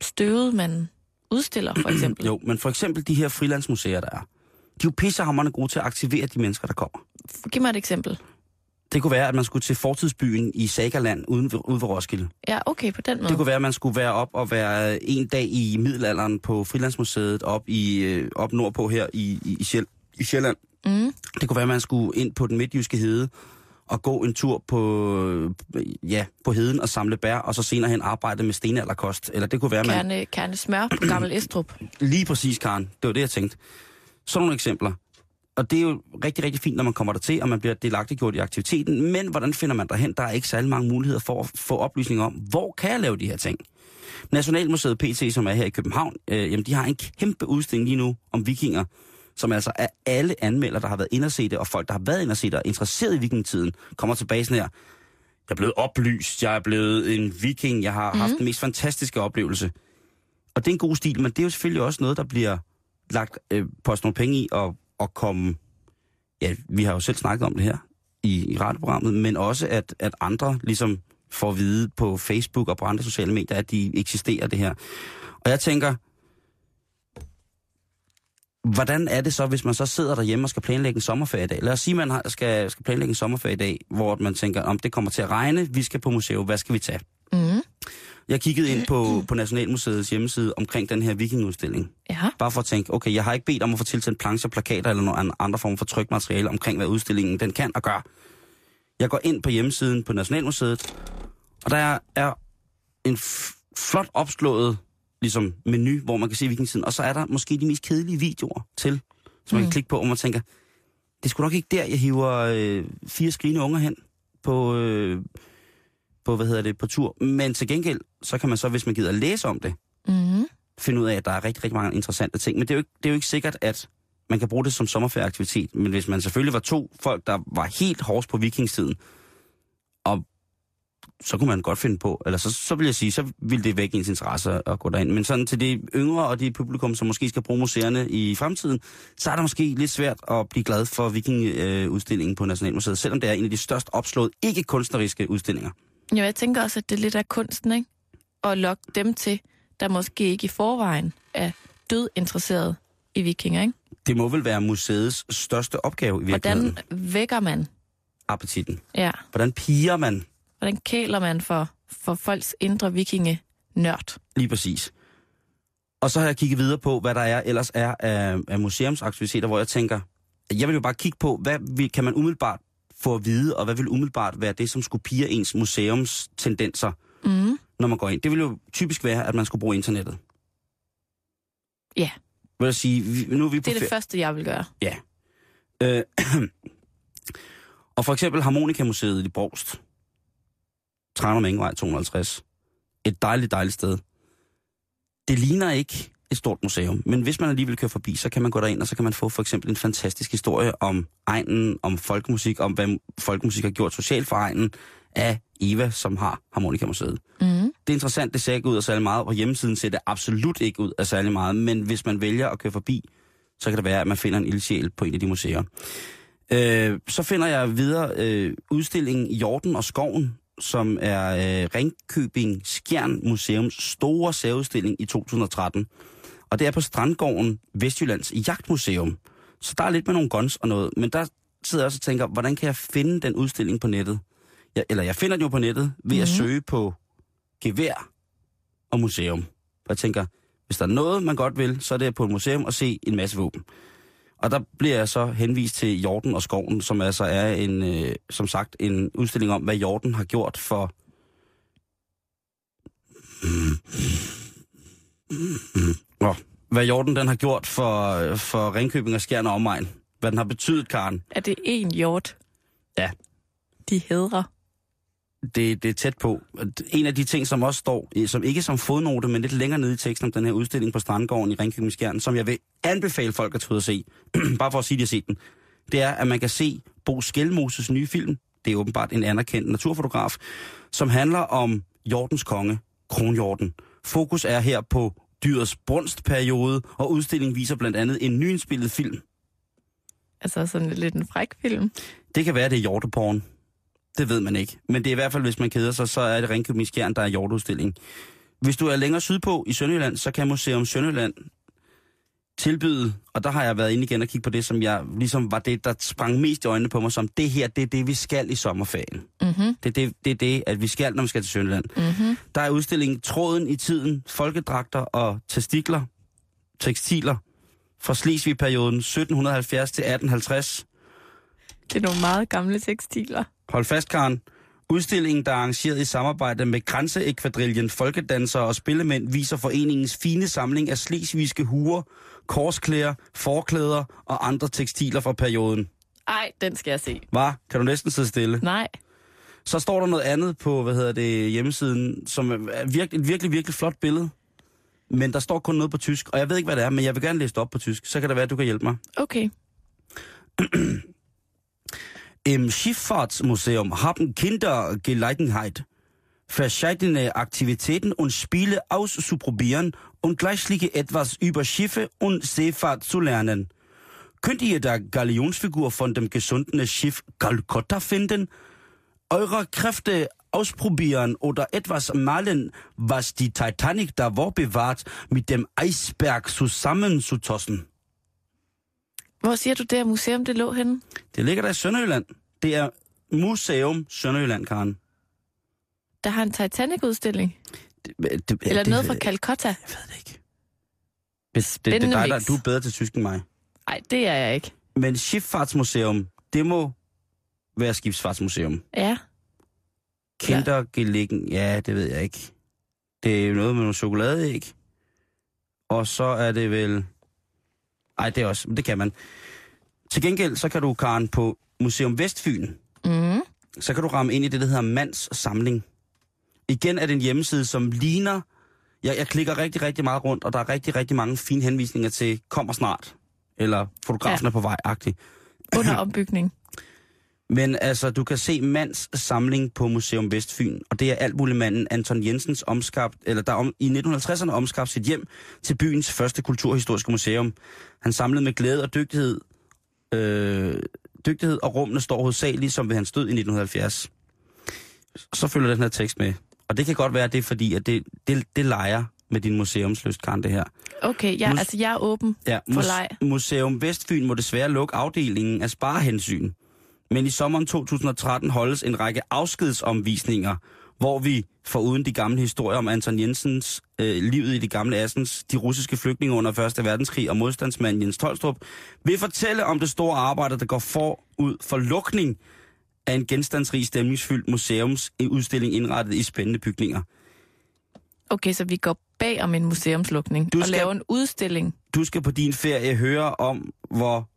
[SPEAKER 4] støvet, man udstiller, for eksempel.
[SPEAKER 5] Jo, men for eksempel de her frilandsmuseer, der er. De er jo pissehammerende gode til at aktivere de mennesker, der kommer.
[SPEAKER 4] Giv mig et eksempel.
[SPEAKER 5] Det kunne være, at man skulle til fortidsbyen i Sagaland uden, ude ved Roskilde.
[SPEAKER 4] Ja, okay, på den måde.
[SPEAKER 5] Det kunne være, at man skulle være op og være en dag i middelalderen på Frilandsmuseet op, i, øh, op nordpå her i, i, i, Sjæl, i Sjælland.
[SPEAKER 4] Mm.
[SPEAKER 5] Det kunne være, at man skulle ind på den midtjyske hede og gå en tur på, øh, ja, på heden og samle bær, og så senere hen arbejde med stenalderkost. Eller det kunne være, at man...
[SPEAKER 4] Kerne, kerne smør på Gammel Estrup.
[SPEAKER 5] Lige præcis, Karen. Det var det, jeg tænkte. Sådan nogle eksempler. Og det er jo rigtig, rigtig fint, når man kommer der til, og man bliver delagtiggjort i aktiviteten. Men hvordan finder man derhen? Der er ikke særlig mange muligheder for at få oplysning om, hvor kan jeg lave de her ting? Nationalmuseet PT, som er her i København, øh, jamen de har en kæmpe udstilling lige nu om vikinger, som altså er alle anmeldere, der har været inde og se det, og folk, der har været inde og se det og interesseret i vikingetiden, kommer tilbage sådan her. Jeg er blevet oplyst, jeg er blevet en viking, jeg har mm. haft den mest fantastiske oplevelse. Og det er en god stil, men det er jo selvfølgelig også noget, der bliver lagt øh, på nogle penge i og, og komme... Ja, vi har jo selv snakket om det her i, i radioprogrammet, men også at, at andre ligesom får at vide på Facebook og på andre sociale medier, at de eksisterer det her. Og jeg tænker, hvordan er det så, hvis man så sidder derhjemme og skal planlægge en sommerferie i dag? Lad os sige, at man skal, skal planlægge en sommerferie i dag, hvor man tænker, om det kommer til at regne, vi skal på museum, hvad skal vi tage?
[SPEAKER 4] Mm.
[SPEAKER 5] Jeg kiggede ind på, på Nationalmuseets hjemmeside omkring den her vikingudstilling.
[SPEAKER 4] Ja.
[SPEAKER 5] Bare for at tænke, okay, jeg har ikke bedt om at få tilsendt plancher, plakater eller nogle andre former for trykmateriale omkring, hvad udstillingen den kan og gør. Jeg går ind på hjemmesiden på Nationalmuseet, og der er en flot opslået ligesom, menu, hvor man kan se vikingetiden, og så er der måske de mest kedelige videoer til, som man kan klikke på, og man tænker, det er sgu nok ikke der, jeg hiver øh, fire skrigende unger hen på, øh, på, hvad hedder det, på tur. Men til gengæld, så kan man så, hvis man gider læse om det,
[SPEAKER 4] Mm.
[SPEAKER 5] finde ud af, at der er rigtig, rigtig mange interessante ting. Men det er, jo ikke, det er jo ikke sikkert, at man kan bruge det som sommerferieaktivitet. Men hvis man selvfølgelig var to folk, der var helt hårds på vikingstiden, og så kunne man godt finde på, eller så, så vil jeg sige, så ville det vække ens interesse at gå derind. Men sådan til de yngre og de publikum, som måske skal bruge museerne i fremtiden, så er det måske lidt svært at blive glad for vikingudstillingen på Nationalmuseet, selvom det er en af de størst opslået ikke-kunstneriske udstillinger.
[SPEAKER 4] Ja, jeg tænker også, at det er lidt af kunsten, ikke? At lokke dem til, der måske ikke i forvejen er død interesseret i vikinger, ikke?
[SPEAKER 5] Det må vel være museets største opgave i virkeligheden.
[SPEAKER 4] Hvordan vækker man?
[SPEAKER 5] Appetitten.
[SPEAKER 4] Ja,
[SPEAKER 5] Hvordan piger man
[SPEAKER 4] hvordan kæler man for, for folks indre vikinge nørd?
[SPEAKER 5] Lige præcis. Og så har jeg kigget videre på, hvad der er, ellers er af, af museumsaktiviteter, hvor jeg tænker, jeg vil jo bare kigge på, hvad vil, kan man umiddelbart få at vide, og hvad vil umiddelbart være det, som skulle pige ens museumstendenser,
[SPEAKER 4] Mm.
[SPEAKER 5] når man går ind. Det vil jo typisk være, at man skulle bruge internettet.
[SPEAKER 4] Ja,
[SPEAKER 5] Vil jeg sige, nu er vi på
[SPEAKER 4] det er det første, jeg vil gøre.
[SPEAKER 5] Ja. Øh, og for eksempel Harmonikamuseet i Brogst. Tranum Engevej 250. Et dejligt, dejligt sted. Det ligner ikke et stort museum, men hvis man alligevel kører forbi, så kan man gå derind, og så kan man få for eksempel en fantastisk historie om egnen, om folkemusik, om hvad folkemusik har gjort socialt for egnen af Eva, som har Harmonikamuseet.
[SPEAKER 4] Mm.
[SPEAKER 5] Det er interessant, det ser ikke ud af særlig meget. På hjemmesiden ser det absolut ikke ud af særlig meget, men hvis man vælger at køre forbi, så kan det være, at man finder en ildsjæl på en af de museer. Øh, så finder jeg videre øh, udstillingen Jorden og Skoven, som er øh, Ringkøbing Skjern Museums store særudstilling i 2013. Og det er på Strandgården Vestjyllands Jagtmuseum. Så der er lidt med nogle guns og noget, men der sidder jeg også og tænker, hvordan kan jeg finde den udstilling på nettet? Jeg, eller jeg finder den jo på nettet ved mm-hmm. at søge på gevær og museum. Og jeg tænker, hvis der er noget, man godt vil, så er det på et museum og se en masse våben. Og der bliver jeg så henvist til Jorden og Skoven, som altså er en, øh, som sagt, en udstilling om, hvad Jorden har gjort for... Nå, hvad Jorden den har gjort for, for Ringkøbing og Skjern og omegn. Hvad den har betydet, Karen.
[SPEAKER 4] Er det en hjort,
[SPEAKER 5] Ja,
[SPEAKER 4] de hedder?
[SPEAKER 5] det, det er tæt på. En af de ting, som også står, som ikke som fodnote, men lidt længere nede i teksten om den her udstilling på Strandgården i Ringkøbing Skjern, som jeg vil anbefale folk at tage ud og se, bare for at sige, at de har set den, det er, at man kan se Bo Skelmoses nye film. Det er åbenbart en anerkendt naturfotograf, som handler om Jordens konge, kronhjorten. Fokus er her på dyrets brunstperiode, og udstillingen viser blandt andet en nyindspillet film.
[SPEAKER 4] Altså sådan lidt en fræk film.
[SPEAKER 5] Det kan være, det er hjorteporn. Det ved man ikke. Men det er i hvert fald, hvis man keder sig, så er det Ringkøbing Skjern, der er hjorteudstilling. Hvis du er længere sydpå i Sønderjylland, så kan Museum Sønderjylland tilbyde, og der har jeg været inde igen og kigge på det, som jeg ligesom var det, der sprang mest i øjnene på mig, som det her, det er det, vi skal i sommerferien.
[SPEAKER 4] Mm-hmm.
[SPEAKER 5] Det det, det, er det at vi skal, når vi skal til Sønderjylland.
[SPEAKER 4] Mm-hmm.
[SPEAKER 5] Der er udstillingen Tråden i tiden, folkedragter og testikler, tekstiler fra Slesvig-perioden 1770 til 1850.
[SPEAKER 4] Det er nogle meget gamle tekstiler.
[SPEAKER 5] Hold fast, Karen. Udstillingen, der er arrangeret i samarbejde med Grænseekvadrillen, Folkedansere og Spillemænd, viser foreningens fine samling af slesvigske huer, korsklæder, forklæder og andre tekstiler fra perioden.
[SPEAKER 4] Ej, den skal jeg se.
[SPEAKER 5] Hvad? Kan du næsten sidde stille?
[SPEAKER 4] Nej.
[SPEAKER 5] Så står der noget andet på, hvad hedder det, hjemmesiden, som er virkelig, et virkelig, virkelig flot billede. Men der står kun noget på tysk, og jeg ved ikke, hvad det er, men jeg vil gerne læse det op på tysk. Så kan det være, at du kan hjælpe mig.
[SPEAKER 4] Okay.
[SPEAKER 5] Im Schifffahrtsmuseum haben Kinder Gelegenheit, verschiedene Aktivitäten und Spiele auszuprobieren und gleichzeitig etwas über Schiffe und Seefahrt zu lernen. Könnt ihr der Galionsfigur von dem gesundenen Schiff Calcutta finden? Eure Kräfte ausprobieren oder etwas malen, was die Titanic davor bewahrt, mit dem Eisberg zusammenzutossen.
[SPEAKER 4] Hvor siger du, det her museum, det lå henne?
[SPEAKER 5] Det ligger der i Sønderjylland. Det er Museum Sønderjylland, Karen.
[SPEAKER 4] Der har en Titanic-udstilling.
[SPEAKER 5] Det, det,
[SPEAKER 4] Eller
[SPEAKER 5] det,
[SPEAKER 4] noget fra Calcutta.
[SPEAKER 5] Jeg ved det ikke. Det, det, det, det
[SPEAKER 4] Spændende
[SPEAKER 5] er dig, der, du er bedre til tysk end mig.
[SPEAKER 4] Nej, det er jeg ikke.
[SPEAKER 5] Men Schifffahrtsmuseum, det må være skibsfartsmuseum.
[SPEAKER 4] Ja.
[SPEAKER 5] Kindergelegen, ja, det ved jeg ikke. Det er jo noget med nogle chokoladeæg. Og så er det vel... Ej, det er også... Det kan man. Til gengæld, så kan du, Karen, på Museum Vestfyn,
[SPEAKER 4] Mm.
[SPEAKER 5] så kan du ramme ind i det, der hedder Mands Samling. Igen er det en hjemmeside, som ligner... Jeg, jeg klikker rigtig, rigtig meget rundt, og der er rigtig, rigtig mange fine henvisninger til kommer snart. Eller fotografen
[SPEAKER 4] Ja.
[SPEAKER 5] er på vej, agtig.
[SPEAKER 4] Under opbygning.
[SPEAKER 5] Men altså, du kan se Mands samling på Museum Vestfyn, og det er altmuligmanden Anton Jensens omskabt, eller der om, i 1950'erne omskabt sit hjem til byens første kulturhistoriske museum. Han samlede med glæde og dygtighed, øh, dygtighed og rummene står hovedsageligt som ved hans død i 1970. Så følger den her tekst med. Og det kan godt være, at det er fordi, at det, det, det leger med din museumsløst, Karen, det her.
[SPEAKER 4] Okay, ja,
[SPEAKER 5] Mus-
[SPEAKER 4] altså jeg er åben.
[SPEAKER 5] Ja,
[SPEAKER 4] For leg.
[SPEAKER 5] Museum Vestfyn må desværre lukke afdelingen af sparehensyn. Men i sommeren 2013 holdes en række afskedsomvisninger, hvor vi, foruden de gamle historier om Anton Jensens øh, livet i de gamle Assens, de russiske flygtninge under 1. verdenskrig og modstandsmanden Jens Tolstrup, vil fortælle om det store arbejde, der går forud for lukning af en genstandsrig stemningsfyldt museumsudstilling indrettet i spændende bygninger.
[SPEAKER 4] Okay, så vi går bag om en museumslukning
[SPEAKER 5] Du
[SPEAKER 4] og
[SPEAKER 5] skal-
[SPEAKER 4] laver en udstilling.
[SPEAKER 5] Du skal på din ferie høre om, hvor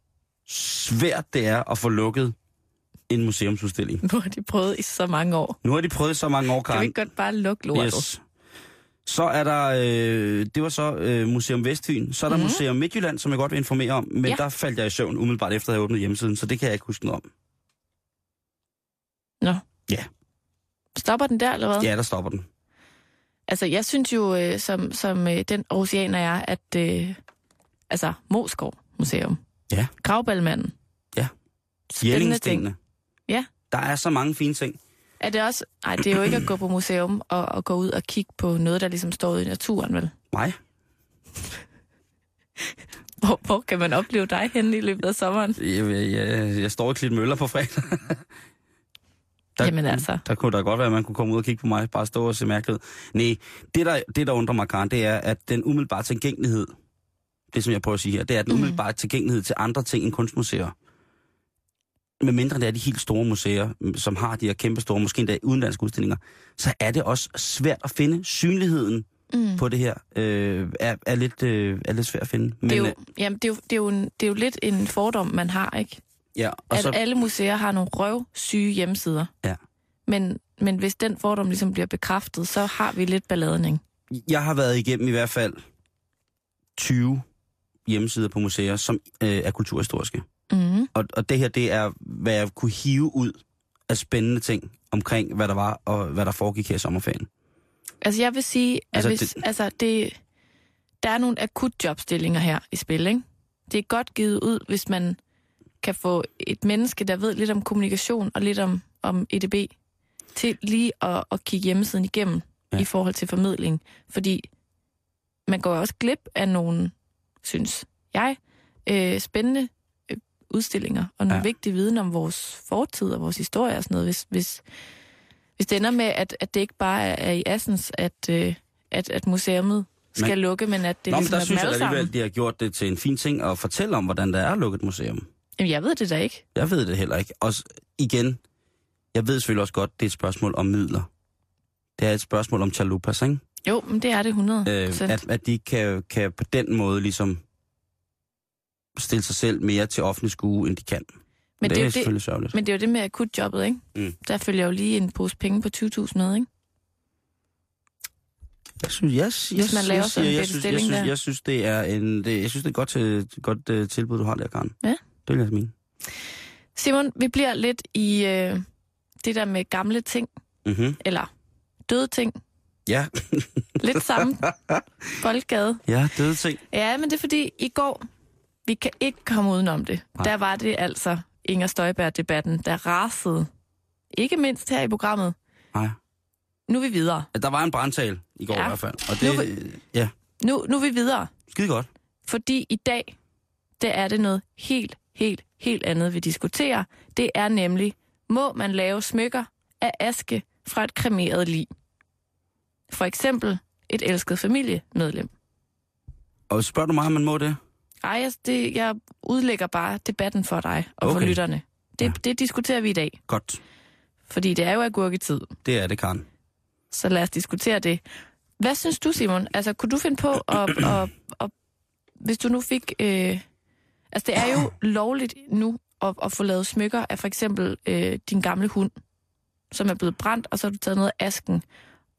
[SPEAKER 5] svært det er at få lukket en museumsudstilling.
[SPEAKER 4] Nu har de prøvet i så mange år.
[SPEAKER 5] Nu har de prøvet i så mange år,
[SPEAKER 4] Kan vi
[SPEAKER 5] Karen.
[SPEAKER 4] ikke godt bare lukke lortet?
[SPEAKER 5] Yes. Så er der, øh, det var så øh, Museum Vestfyn. Så er der mm. Museum Midtjylland, som jeg godt vil informere om. Men
[SPEAKER 4] Ja.
[SPEAKER 5] der faldt jeg i søvn umiddelbart efter at have åbnet hjemmesiden, så det kan jeg ikke huske noget om.
[SPEAKER 4] Nå.
[SPEAKER 5] Ja.
[SPEAKER 4] Stopper den der, eller hvad?
[SPEAKER 5] Ja, der stopper den.
[SPEAKER 4] Altså, jeg synes jo, øh, som, som øh, den oceaner jeg er, at øh, altså, Moskov Museum.
[SPEAKER 5] Ja.
[SPEAKER 4] Gravballmanden.
[SPEAKER 5] Ja.
[SPEAKER 4] Spændende ting.
[SPEAKER 5] Der er så mange fine ting.
[SPEAKER 4] Er det også... Nej, det er jo ikke at gå på museum og, og gå ud og kigge på noget, der ligesom står ude i naturen, vel?
[SPEAKER 5] Nej.
[SPEAKER 4] Hvor, hvor kan man opleve dig henne i løbet af sommeren?
[SPEAKER 5] Jeg, jeg, jeg, står i Klit Møller på fredag. Der,
[SPEAKER 4] Jamen altså.
[SPEAKER 5] Der kunne da godt være, at man kunne komme ud og kigge på mig, bare stå og se mærkeligt. Nej, det der, det der undrer mig, Karen, det er, at den umiddelbare tilgængelighed, det som jeg prøver at sige her, det er den
[SPEAKER 4] Mhm.
[SPEAKER 5] umiddelbare tilgængelighed til andre ting end kunstmuseer. Med mindre det er de helt store museer, som har de her kæmpe store, måske endda udenlandske udstillinger, så er det også svært at finde synligheden
[SPEAKER 4] Mm.
[SPEAKER 5] på det her, øh, er, er, lidt, øh, er lidt svært at finde. Men,
[SPEAKER 4] Det er, jo,
[SPEAKER 5] øh,
[SPEAKER 4] jamen, det, er jo, det, er jo en, det er jo lidt en fordom, man har, ikke?
[SPEAKER 5] ja, og
[SPEAKER 4] At
[SPEAKER 5] så,
[SPEAKER 4] alle museer har nogle røvsyge hjemmesider.
[SPEAKER 5] Ja.
[SPEAKER 4] Men, men hvis den fordom ligesom bliver bekræftet, så har vi lidt balladen, ikke?
[SPEAKER 5] jeg har været igennem i hvert fald 20 hjemmesider på museer, som øh, er kulturhistoriske.
[SPEAKER 4] Mm.
[SPEAKER 5] Og, og det her, det er, hvad jeg kunne hive ud af spændende ting omkring, hvad der var, og hvad der foregik her i sommerferien.
[SPEAKER 4] Altså, jeg vil sige, at
[SPEAKER 5] Altså,
[SPEAKER 4] hvis,
[SPEAKER 5] det-
[SPEAKER 4] altså, det, der er nogle akut jobstillinger her i spil, ikke? Det er godt givet ud, hvis man kan få et menneske, der ved lidt om kommunikation og lidt om, om EDB, til lige at, at kigge hjemmesiden igennem
[SPEAKER 5] ja.
[SPEAKER 4] i forhold til formidling. Fordi man går også glip af nogle, synes jeg, øh, spændende øh, udstillinger og nogle
[SPEAKER 5] Ja.
[SPEAKER 4] vigtige viden om vores fortid og vores historie og sådan noget, hvis, hvis, hvis det ender med, at, at det ikke bare er, er i Assens, at, øh, at, at museet skal
[SPEAKER 5] Men-
[SPEAKER 4] lukke, men at det
[SPEAKER 5] Nå, men
[SPEAKER 4] ligesom
[SPEAKER 5] der
[SPEAKER 4] er
[SPEAKER 5] synes jeg alligevel, de har gjort det til en fin ting at fortælle om, hvordan der er lukket et museum.
[SPEAKER 4] Jamen, jeg ved det da ikke.
[SPEAKER 5] Jeg ved det heller ikke. Og igen, jeg ved selvfølgelig også godt, det er et spørgsmål om midler. Det er et spørgsmål om chalupas, ikke?
[SPEAKER 4] Jo, men det er det 100
[SPEAKER 5] Øh, at, at de kan, kan på den måde ligesom stille sig selv mere til offentlig skue, end de kan.
[SPEAKER 4] men,
[SPEAKER 5] det,
[SPEAKER 4] det
[SPEAKER 5] er
[SPEAKER 4] jo det,
[SPEAKER 5] selvfølgelig sørgeligt.
[SPEAKER 4] men det er jo det med akutjobbet, ikke?
[SPEAKER 5] Mm.
[SPEAKER 4] Der følger jo lige en pose penge på 20.000 med, ikke?
[SPEAKER 5] Jeg synes, jeg, jeg,
[SPEAKER 4] Hvis man laver
[SPEAKER 5] jeg,
[SPEAKER 4] sådan en
[SPEAKER 5] jeg,
[SPEAKER 4] bitte
[SPEAKER 5] synes, jeg,
[SPEAKER 4] stilling
[SPEAKER 5] synes,
[SPEAKER 4] der.
[SPEAKER 5] jeg synes, det er en, det, jeg synes, det er et godt, til, godt uh, tilbud, du har der, Karen.
[SPEAKER 4] Ja.
[SPEAKER 5] Det vil jeg mene.
[SPEAKER 4] Simon, vi bliver lidt i øh, det der med gamle ting,
[SPEAKER 5] Mm-hmm.
[SPEAKER 4] eller døde ting.
[SPEAKER 5] Ja.
[SPEAKER 4] Lidt samme boldgade.
[SPEAKER 5] ja, døde ting.
[SPEAKER 4] Ja, men det er fordi, i går, vi kan ikke komme udenom det.
[SPEAKER 5] Nej.
[SPEAKER 4] Der var det altså Inger Støjberg-debatten, der rasede. Ikke mindst her i programmet.
[SPEAKER 5] Nej.
[SPEAKER 4] Nu er vi videre.
[SPEAKER 5] Der var en brandtal i går
[SPEAKER 4] Ja.
[SPEAKER 5] i hvert fald. Og
[SPEAKER 4] Nu
[SPEAKER 5] det, ja,
[SPEAKER 4] Nu, nu er vi videre.
[SPEAKER 5] skide godt.
[SPEAKER 4] Fordi i dag, der er det noget helt, helt, helt andet, vi diskuterer. Det er nemlig, må man lave smykker af aske fra et kremeret lig? For eksempel et elsket familiemedlem.
[SPEAKER 5] Og spørger du mig, om man må det?
[SPEAKER 4] Ej, jeg, det, jeg udlægger bare debatten for dig og okay. for lytterne. Det,
[SPEAKER 5] Ja.
[SPEAKER 4] det diskuterer vi i dag,
[SPEAKER 5] Godt.
[SPEAKER 4] fordi det er jo agurketid.
[SPEAKER 5] Det er det, Karen.
[SPEAKER 4] Så lad os diskutere det. Hvad synes du, Simon? Altså, kunne du finde på at... at, at hvis du nu fik... Øh, altså, det er jo lovligt nu at, at få lavet smykker af for eksempel øh, din gamle hund, som er blevet brændt, og så har du taget noget af asken.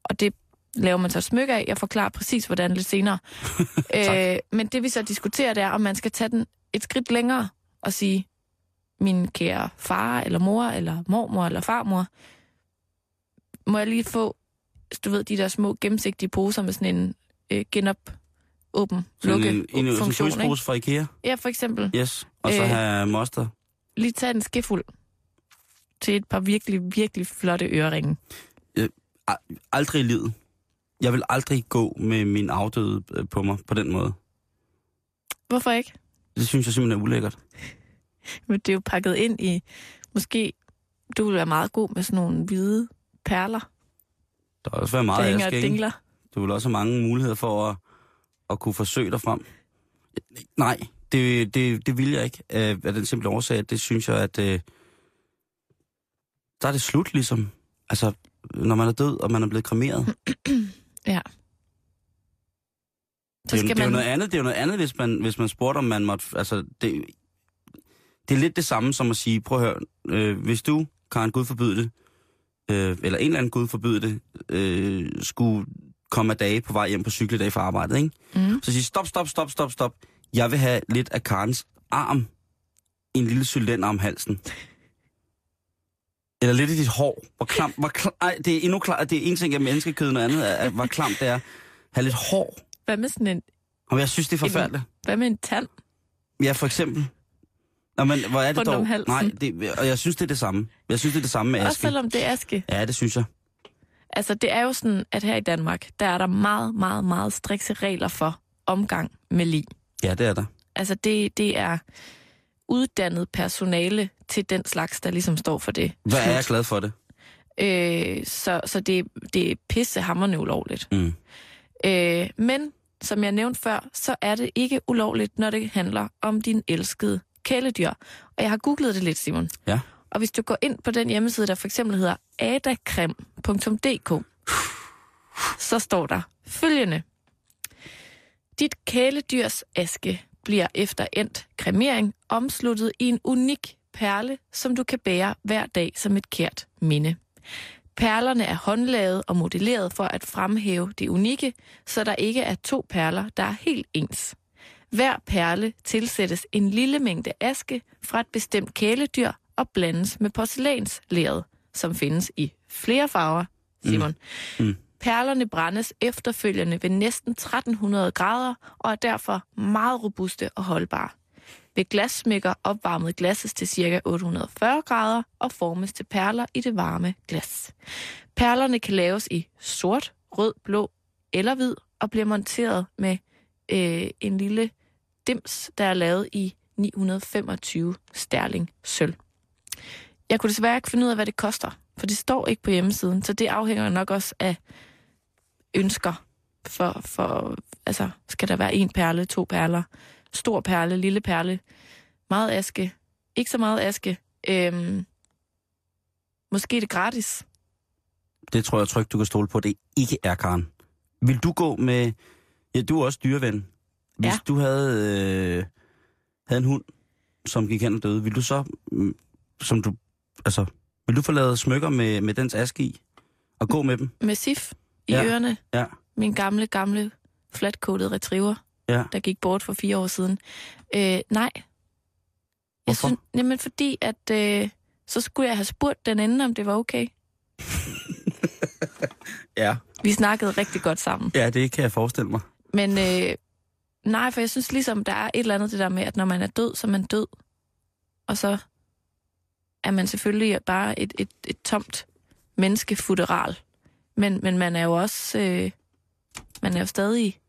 [SPEAKER 4] Og det laver man så et smykke af. Jeg forklarer præcis, hvordan lidt senere. øh, men det vi så diskuterer, det er, om man skal tage den et skridt længere og sige, min kære far, eller mor, eller mormor, eller farmor, må jeg lige få du ved, de der små gennemsigtige poser med sådan en øh, genop åben lukke
[SPEAKER 5] en, en, en, en
[SPEAKER 4] funktion, ikke?
[SPEAKER 5] frysepose fra Ikea.
[SPEAKER 4] Ja, for eksempel.
[SPEAKER 5] Yes. Og så
[SPEAKER 4] Øh.
[SPEAKER 5] have moster.
[SPEAKER 4] Lige tage en skefuld til et par virkelig, virkelig flotte øreringe.
[SPEAKER 5] Al- aldrig i livet. Jeg vil aldrig gå med min afdøde øh, på mig på den måde.
[SPEAKER 4] Hvorfor ikke?
[SPEAKER 5] Det synes jeg simpelthen er ulækkert.
[SPEAKER 4] Men det er jo pakket ind i, måske du vil være meget god med sådan nogle hvide perler,
[SPEAKER 5] Der vil også være
[SPEAKER 4] der
[SPEAKER 5] meget
[SPEAKER 4] hænger og
[SPEAKER 5] ikke?
[SPEAKER 4] dingler.
[SPEAKER 5] Du vil også have mange muligheder for at, at kunne forsøge dig frem. Nej, det, det, det vil jeg ikke. Øh, Af den simple årsag, at det synes jeg, at øh, der er det slut ligesom. Altså, når man er død, og man er blevet kremeret.
[SPEAKER 4] Ja.
[SPEAKER 5] Det
[SPEAKER 4] Så
[SPEAKER 5] er, jo,
[SPEAKER 4] skal
[SPEAKER 5] det er jo
[SPEAKER 4] man...
[SPEAKER 5] noget andet, det er jo noget andet hvis, man, hvis man spurgte, om man måtte... Altså, det, det er lidt det samme som at sige, prøv at høre, øh, hvis du, Karen Gud forbyde det, øh, eller en eller anden Gud forbyde det, øh, skulle komme af dage på vej hjem på cykeldag fra arbejdet, ikke?
[SPEAKER 4] Mm.
[SPEAKER 5] Så sige, stop, stop, stop, stop, stop. Jeg vil have lidt af Karens arm, en lille cylinder om halsen. Eller lidt i dit hår. Hvor klam, hvor klam, ej, det er endnu klart, det er en ting af menneskekød, noget andet er, at hvor klamt det er. Have lidt hår.
[SPEAKER 4] Hvad med sådan en...
[SPEAKER 5] Og jeg synes, det er forfærdeligt.
[SPEAKER 4] Hvad med en tand?
[SPEAKER 5] Ja, for eksempel. Nå, men hvor er det dog? Nej, det, og jeg synes, det er det samme. Jeg synes, det er det samme med
[SPEAKER 4] Også
[SPEAKER 5] aske.
[SPEAKER 4] selvom det er aske.
[SPEAKER 5] Ja, det synes jeg.
[SPEAKER 4] Altså, det er jo sådan, at her i Danmark, der er der meget, meget, meget strikse regler for omgang med lig.
[SPEAKER 5] Ja, det er der.
[SPEAKER 4] Altså, det, det er uddannet personale til den slags, der ligesom står for det.
[SPEAKER 5] Hvad er jeg glad for det?
[SPEAKER 4] Øh, så så det, det er pissehammerende ulovligt.
[SPEAKER 5] Mm.
[SPEAKER 4] Øh, men, som jeg nævnte før, så er det ikke ulovligt, når det handler om din elskede kæledyr. Og jeg har googlet det lidt, Simon.
[SPEAKER 5] Ja.
[SPEAKER 4] Og hvis du går ind på den hjemmeside, der for eksempel hedder adakrem.dk, så står der følgende. Dit kæledyrs aske bliver efter endt kremering omsluttet i en unik perle, som du kan bære hver dag som et kært minde. Perlerne er håndlavet og modelleret for at fremhæve det unikke, så der ikke er to perler, der er helt ens. Hver perle tilsættes en lille mængde aske fra et bestemt kæledyr og blandes med porcelænslæret, som findes i flere farver, Simon. Mm. Mm. Perlerne brændes efterfølgende ved næsten 1300 grader og er derfor meget robuste og holdbare. Ved glassmækker opvarmet glasses til ca. 840 grader og formes til perler i det varme glas. Perlerne kan laves i sort, rød, blå eller hvid og bliver monteret med øh, en lille dims, der er lavet i 925 sterling sølv. Jeg kunne desværre ikke finde ud af, hvad det koster, for det står ikke på hjemmesiden, så det afhænger nok også af ønsker. For, for altså, skal der være en perle, to perler, stor perle, lille perle, meget aske, ikke så meget aske. Øhm, måske er det gratis.
[SPEAKER 5] Det tror jeg trygt, du kan stole på, det ikke er, Karen. Vil du gå med... Ja, du er også dyreven. Hvis
[SPEAKER 4] Ja.
[SPEAKER 5] du havde, øh, havde en hund, som gik hen og døde, vil du så... mm, Som du, altså, vil du få lavet smykker med, med dens aske i? Og gå med dem?
[SPEAKER 4] Med sif i
[SPEAKER 5] Ja.
[SPEAKER 4] ørerne.
[SPEAKER 5] Ja.
[SPEAKER 4] Min gamle, gamle, flatcoated retriever,
[SPEAKER 5] Ja.
[SPEAKER 4] der gik bort for fire år siden. Øh, nej. Jeg
[SPEAKER 5] Hvorfor?
[SPEAKER 4] synes, jamen fordi, at øh, så skulle jeg have spurgt den anden, om det var okay.
[SPEAKER 5] Ja.
[SPEAKER 4] Vi snakkede rigtig godt sammen.
[SPEAKER 5] Ja, det kan jeg forestille mig.
[SPEAKER 4] Men øh, nej, for jeg synes ligesom, der er et eller andet det der med, at når man er død, så er man død. Og så er man selvfølgelig bare et, et, et tomt menneskefuderal. Men, men man er jo også, øh, man er jo stadig,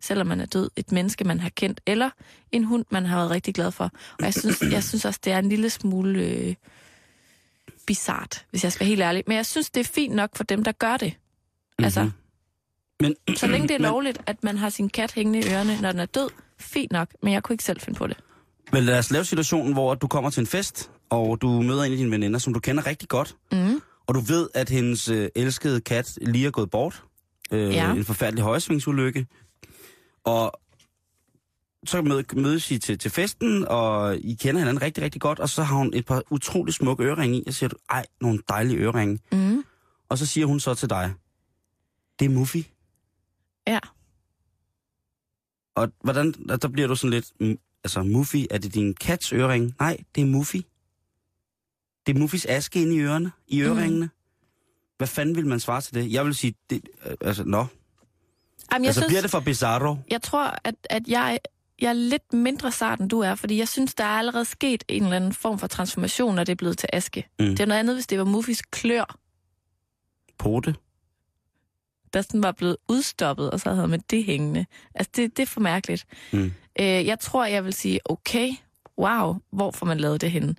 [SPEAKER 4] selvom man er død, et menneske, man har kendt, eller en hund, man har været rigtig glad for. Og jeg synes, jeg synes også, det er en lille smule øh, bizart, hvis jeg skal være helt ærlig. Men jeg synes, det er fint nok for dem, der gør det. Altså,
[SPEAKER 5] Mhm. Men,
[SPEAKER 4] så længe det er
[SPEAKER 5] men-
[SPEAKER 4] lovligt, at man har sin kat hængende i ørerne, når den er død, fint nok, men jeg kunne ikke selv finde på det.
[SPEAKER 5] Men lad os lave situationen, hvor du kommer til en fest, og du møder en af dine veninder, som du kender rigtig godt,
[SPEAKER 4] Mm.
[SPEAKER 5] og du ved, at hendes øh, elskede kat lige er gået bort. Øh,
[SPEAKER 4] Ja.
[SPEAKER 5] En forfærdelig højsvingsulykke. Og så mød, mødes I til, til festen, og I kender hinanden rigtig, rigtig godt, og så har hun et par utrolig smukke øreringe i, og siger du, ej, nogle dejlige øreringe.
[SPEAKER 4] Mm.
[SPEAKER 5] Og så siger hun så til dig, det er Muffy.
[SPEAKER 4] Ja.
[SPEAKER 5] Og hvordan, der, bliver du sådan lidt, altså Muffy, er det din kats ørering? Nej, det er Muffy. Det er Muffys aske inde i ørerne, i øreringene. Mm. Hvad fanden vil man svare til det? Jeg vil sige, det, øh, altså, nå.
[SPEAKER 4] Jamen, jeg,
[SPEAKER 5] altså,
[SPEAKER 4] synes,
[SPEAKER 5] bliver det for bizarro?
[SPEAKER 4] jeg tror, at, at jeg, jeg er lidt mindre sart, end du er, fordi jeg synes, der er allerede sket en eller anden form for transformation, når det er blevet til aske.
[SPEAKER 5] Mm.
[SPEAKER 4] Det er noget andet, hvis det var Muffis klør,
[SPEAKER 5] Pote?
[SPEAKER 4] der sådan var blevet udstoppet, og så havde man det hængende. Altså, det, det er for mærkeligt.
[SPEAKER 5] Mm.
[SPEAKER 4] Øh, jeg tror, jeg vil sige, okay, wow, hvor får man lavet det henne?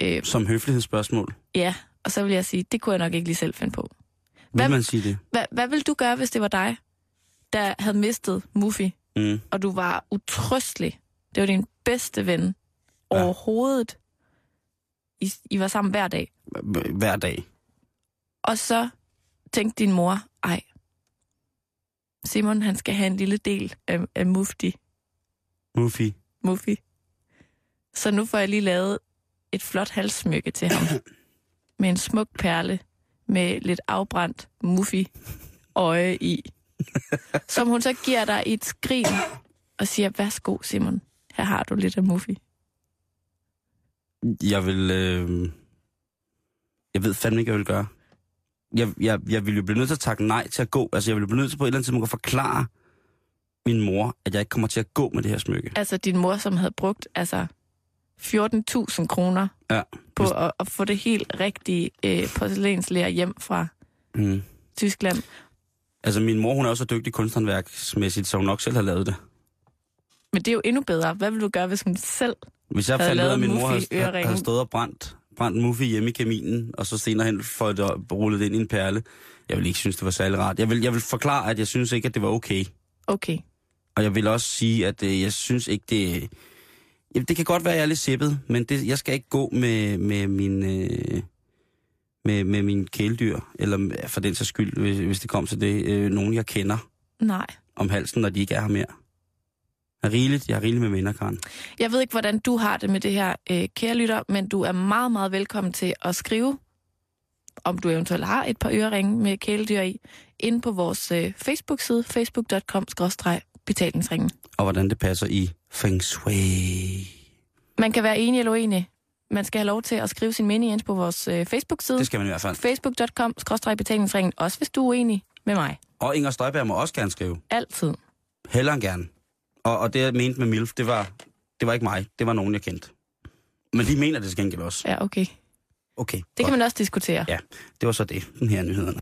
[SPEAKER 4] Øh,
[SPEAKER 5] Som høflighedsspørgsmål.
[SPEAKER 4] ja, og så vil jeg sige, det kunne jeg nok ikke lige selv finde på.
[SPEAKER 5] Vil
[SPEAKER 4] Hvad-
[SPEAKER 5] man sige det?
[SPEAKER 4] Hvad, hvad vil du gøre, hvis det var dig, der havde mistet Muffy,
[SPEAKER 5] Mm.
[SPEAKER 4] og du var utrøstelig? Det var din bedste ven
[SPEAKER 5] Ja.
[SPEAKER 4] overhovedet. I, I var sammen hver dag.
[SPEAKER 5] Hver dag.
[SPEAKER 4] Og så tænkte din mor, ej, Simon han skal have en lille del af, af Mufti,
[SPEAKER 5] Muffy.
[SPEAKER 4] Muffy. Så nu får jeg lige lavet et flot halssmykke til ham. med en smuk perle med lidt afbrændt Muffy øje i. som hun så giver dig i et skrin og siger, værsgo Simon, her har du lidt af Muffy.
[SPEAKER 5] Jeg vil... Øh... Jeg ved fandme ikke, hvad jeg vil gøre. Jeg, jeg, jeg vil jo blive nødt til at takke nej til at gå. Altså, jeg vil blive nødt til på et eller andet tidspunkt at forklare min mor, at jeg ikke kommer til at gå med det her smykke.
[SPEAKER 4] Altså din mor, som havde brugt altså 14.000 kroner
[SPEAKER 5] Ja.
[SPEAKER 4] på at, at få det helt rigtige øh, porcelænslærer hjem fra
[SPEAKER 5] Mm.
[SPEAKER 4] Tyskland.
[SPEAKER 5] Altså, min mor, hun er også så dygtig kunsthåndværksmæssigt, så hun nok selv har lavet det.
[SPEAKER 4] Men det er jo endnu bedre. Hvad vil du gøre, hvis hun selv...
[SPEAKER 5] Hvis jeg fandt ud af, at min mor havde, havde stået og brændt, brændt Muffy hjemme i kaminen, og så senere hen fået det rullet det ind i en perle, jeg vil ikke synes, det var særlig rart. Jeg vil, jeg vil forklare, at jeg synes ikke, at det var okay.
[SPEAKER 4] Okay.
[SPEAKER 5] Og jeg vil også sige, at øh, jeg synes ikke, det... Ja, det kan godt være, at jeg er lidt sippet, men det, jeg skal ikke gå med, med min... Øh, med, med mine kæledyr, eller for den sags skyld, hvis, hvis det kom til det, øh, nogen jeg kender
[SPEAKER 4] Nej.
[SPEAKER 5] om halsen, når de ikke er her mere. Jeg har rigeligt, jeg har rigeligt med venner, Karen.
[SPEAKER 4] Jeg ved ikke, hvordan du har det med det her, øh, kære lytter, men du er meget, meget velkommen til at skrive, om du eventuelt har et par øreringe med kæledyr i, inde på vores øh, Facebook-side, facebook.com-betalingsringen.
[SPEAKER 5] Og hvordan det passer i Feng Shui.
[SPEAKER 4] Man kan være enig eller uenig. Man skal have lov til at skrive sin mening ind på vores øh, Facebook-side.
[SPEAKER 5] Det skal man i hvert fald.
[SPEAKER 4] Facebook.com-betalingsringen, også hvis du er uenig med mig.
[SPEAKER 5] Og Inger Støjberg må også gerne skrive.
[SPEAKER 4] Altid.
[SPEAKER 5] Hellere end gerne. Og, og det, jeg mente med MILF, det var, det var ikke mig. Det var nogen, jeg kendte. Men de mener det til gengæld også.
[SPEAKER 4] Ja, okay.
[SPEAKER 5] Okay,
[SPEAKER 4] Det
[SPEAKER 5] godt.
[SPEAKER 4] kan man også diskutere.
[SPEAKER 5] Ja, det var så det. Den her nyhederne.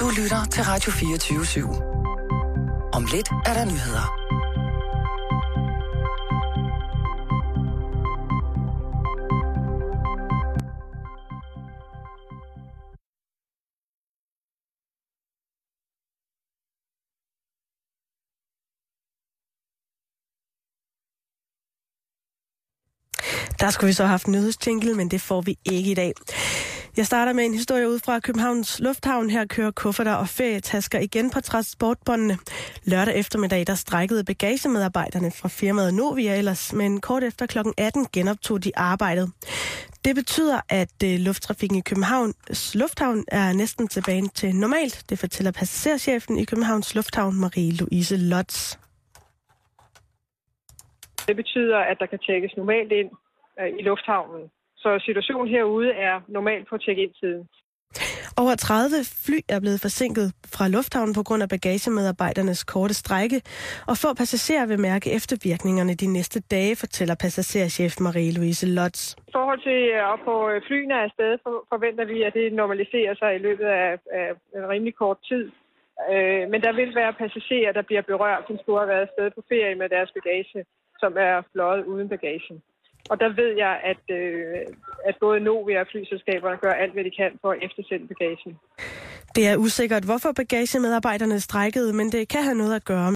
[SPEAKER 3] Du lytter til Radio 24 /7. Om lidt er der nyheder.
[SPEAKER 1] Der skulle vi så have haft nyhedsjingle, men det får vi ikke i dag. Jeg starter med en historie ud fra Københavns Lufthavn. Her kører kufferter og ferietasker igen på transportbåndene. Lørdag eftermiddag der strækkede bagagemedarbejderne fra firmaet Novia ellers, men kort efter kl. 18 genoptog de arbejdet. Det betyder, at øh, lufttrafikken i Københavns Lufthavn er næsten tilbage til normalt. Det fortæller passagerchefen i Københavns Lufthavn, Marie-Louise Lotz.
[SPEAKER 8] Det betyder, at der kan tjekkes normalt ind i lufthavnen. Så situationen herude er normalt på check-in-tiden.
[SPEAKER 1] Over 30 fly er blevet forsinket fra lufthavnen på grund af bagagemedarbejdernes korte strække, og få passagerer vil mærke eftervirkningerne de næste dage, fortæller passagerchef Marie-Louise Lotz.
[SPEAKER 8] I forhold til øh, at få øh, flyene afsted, for- forventer vi, at det normaliserer sig i løbet af, af en rimelig kort tid. Øh, men der vil være passagerer, der bliver berørt, som skulle have været afsted på ferie med deres bagage, som er fløjet uden bagagen. Og der ved jeg, at, øh, at både Novia og flyselskaberne gør alt, hvad de kan for at eftersende bagagen.
[SPEAKER 1] Det er usikkert, hvorfor bagagemedarbejderne strækkede, men det kan have noget at gøre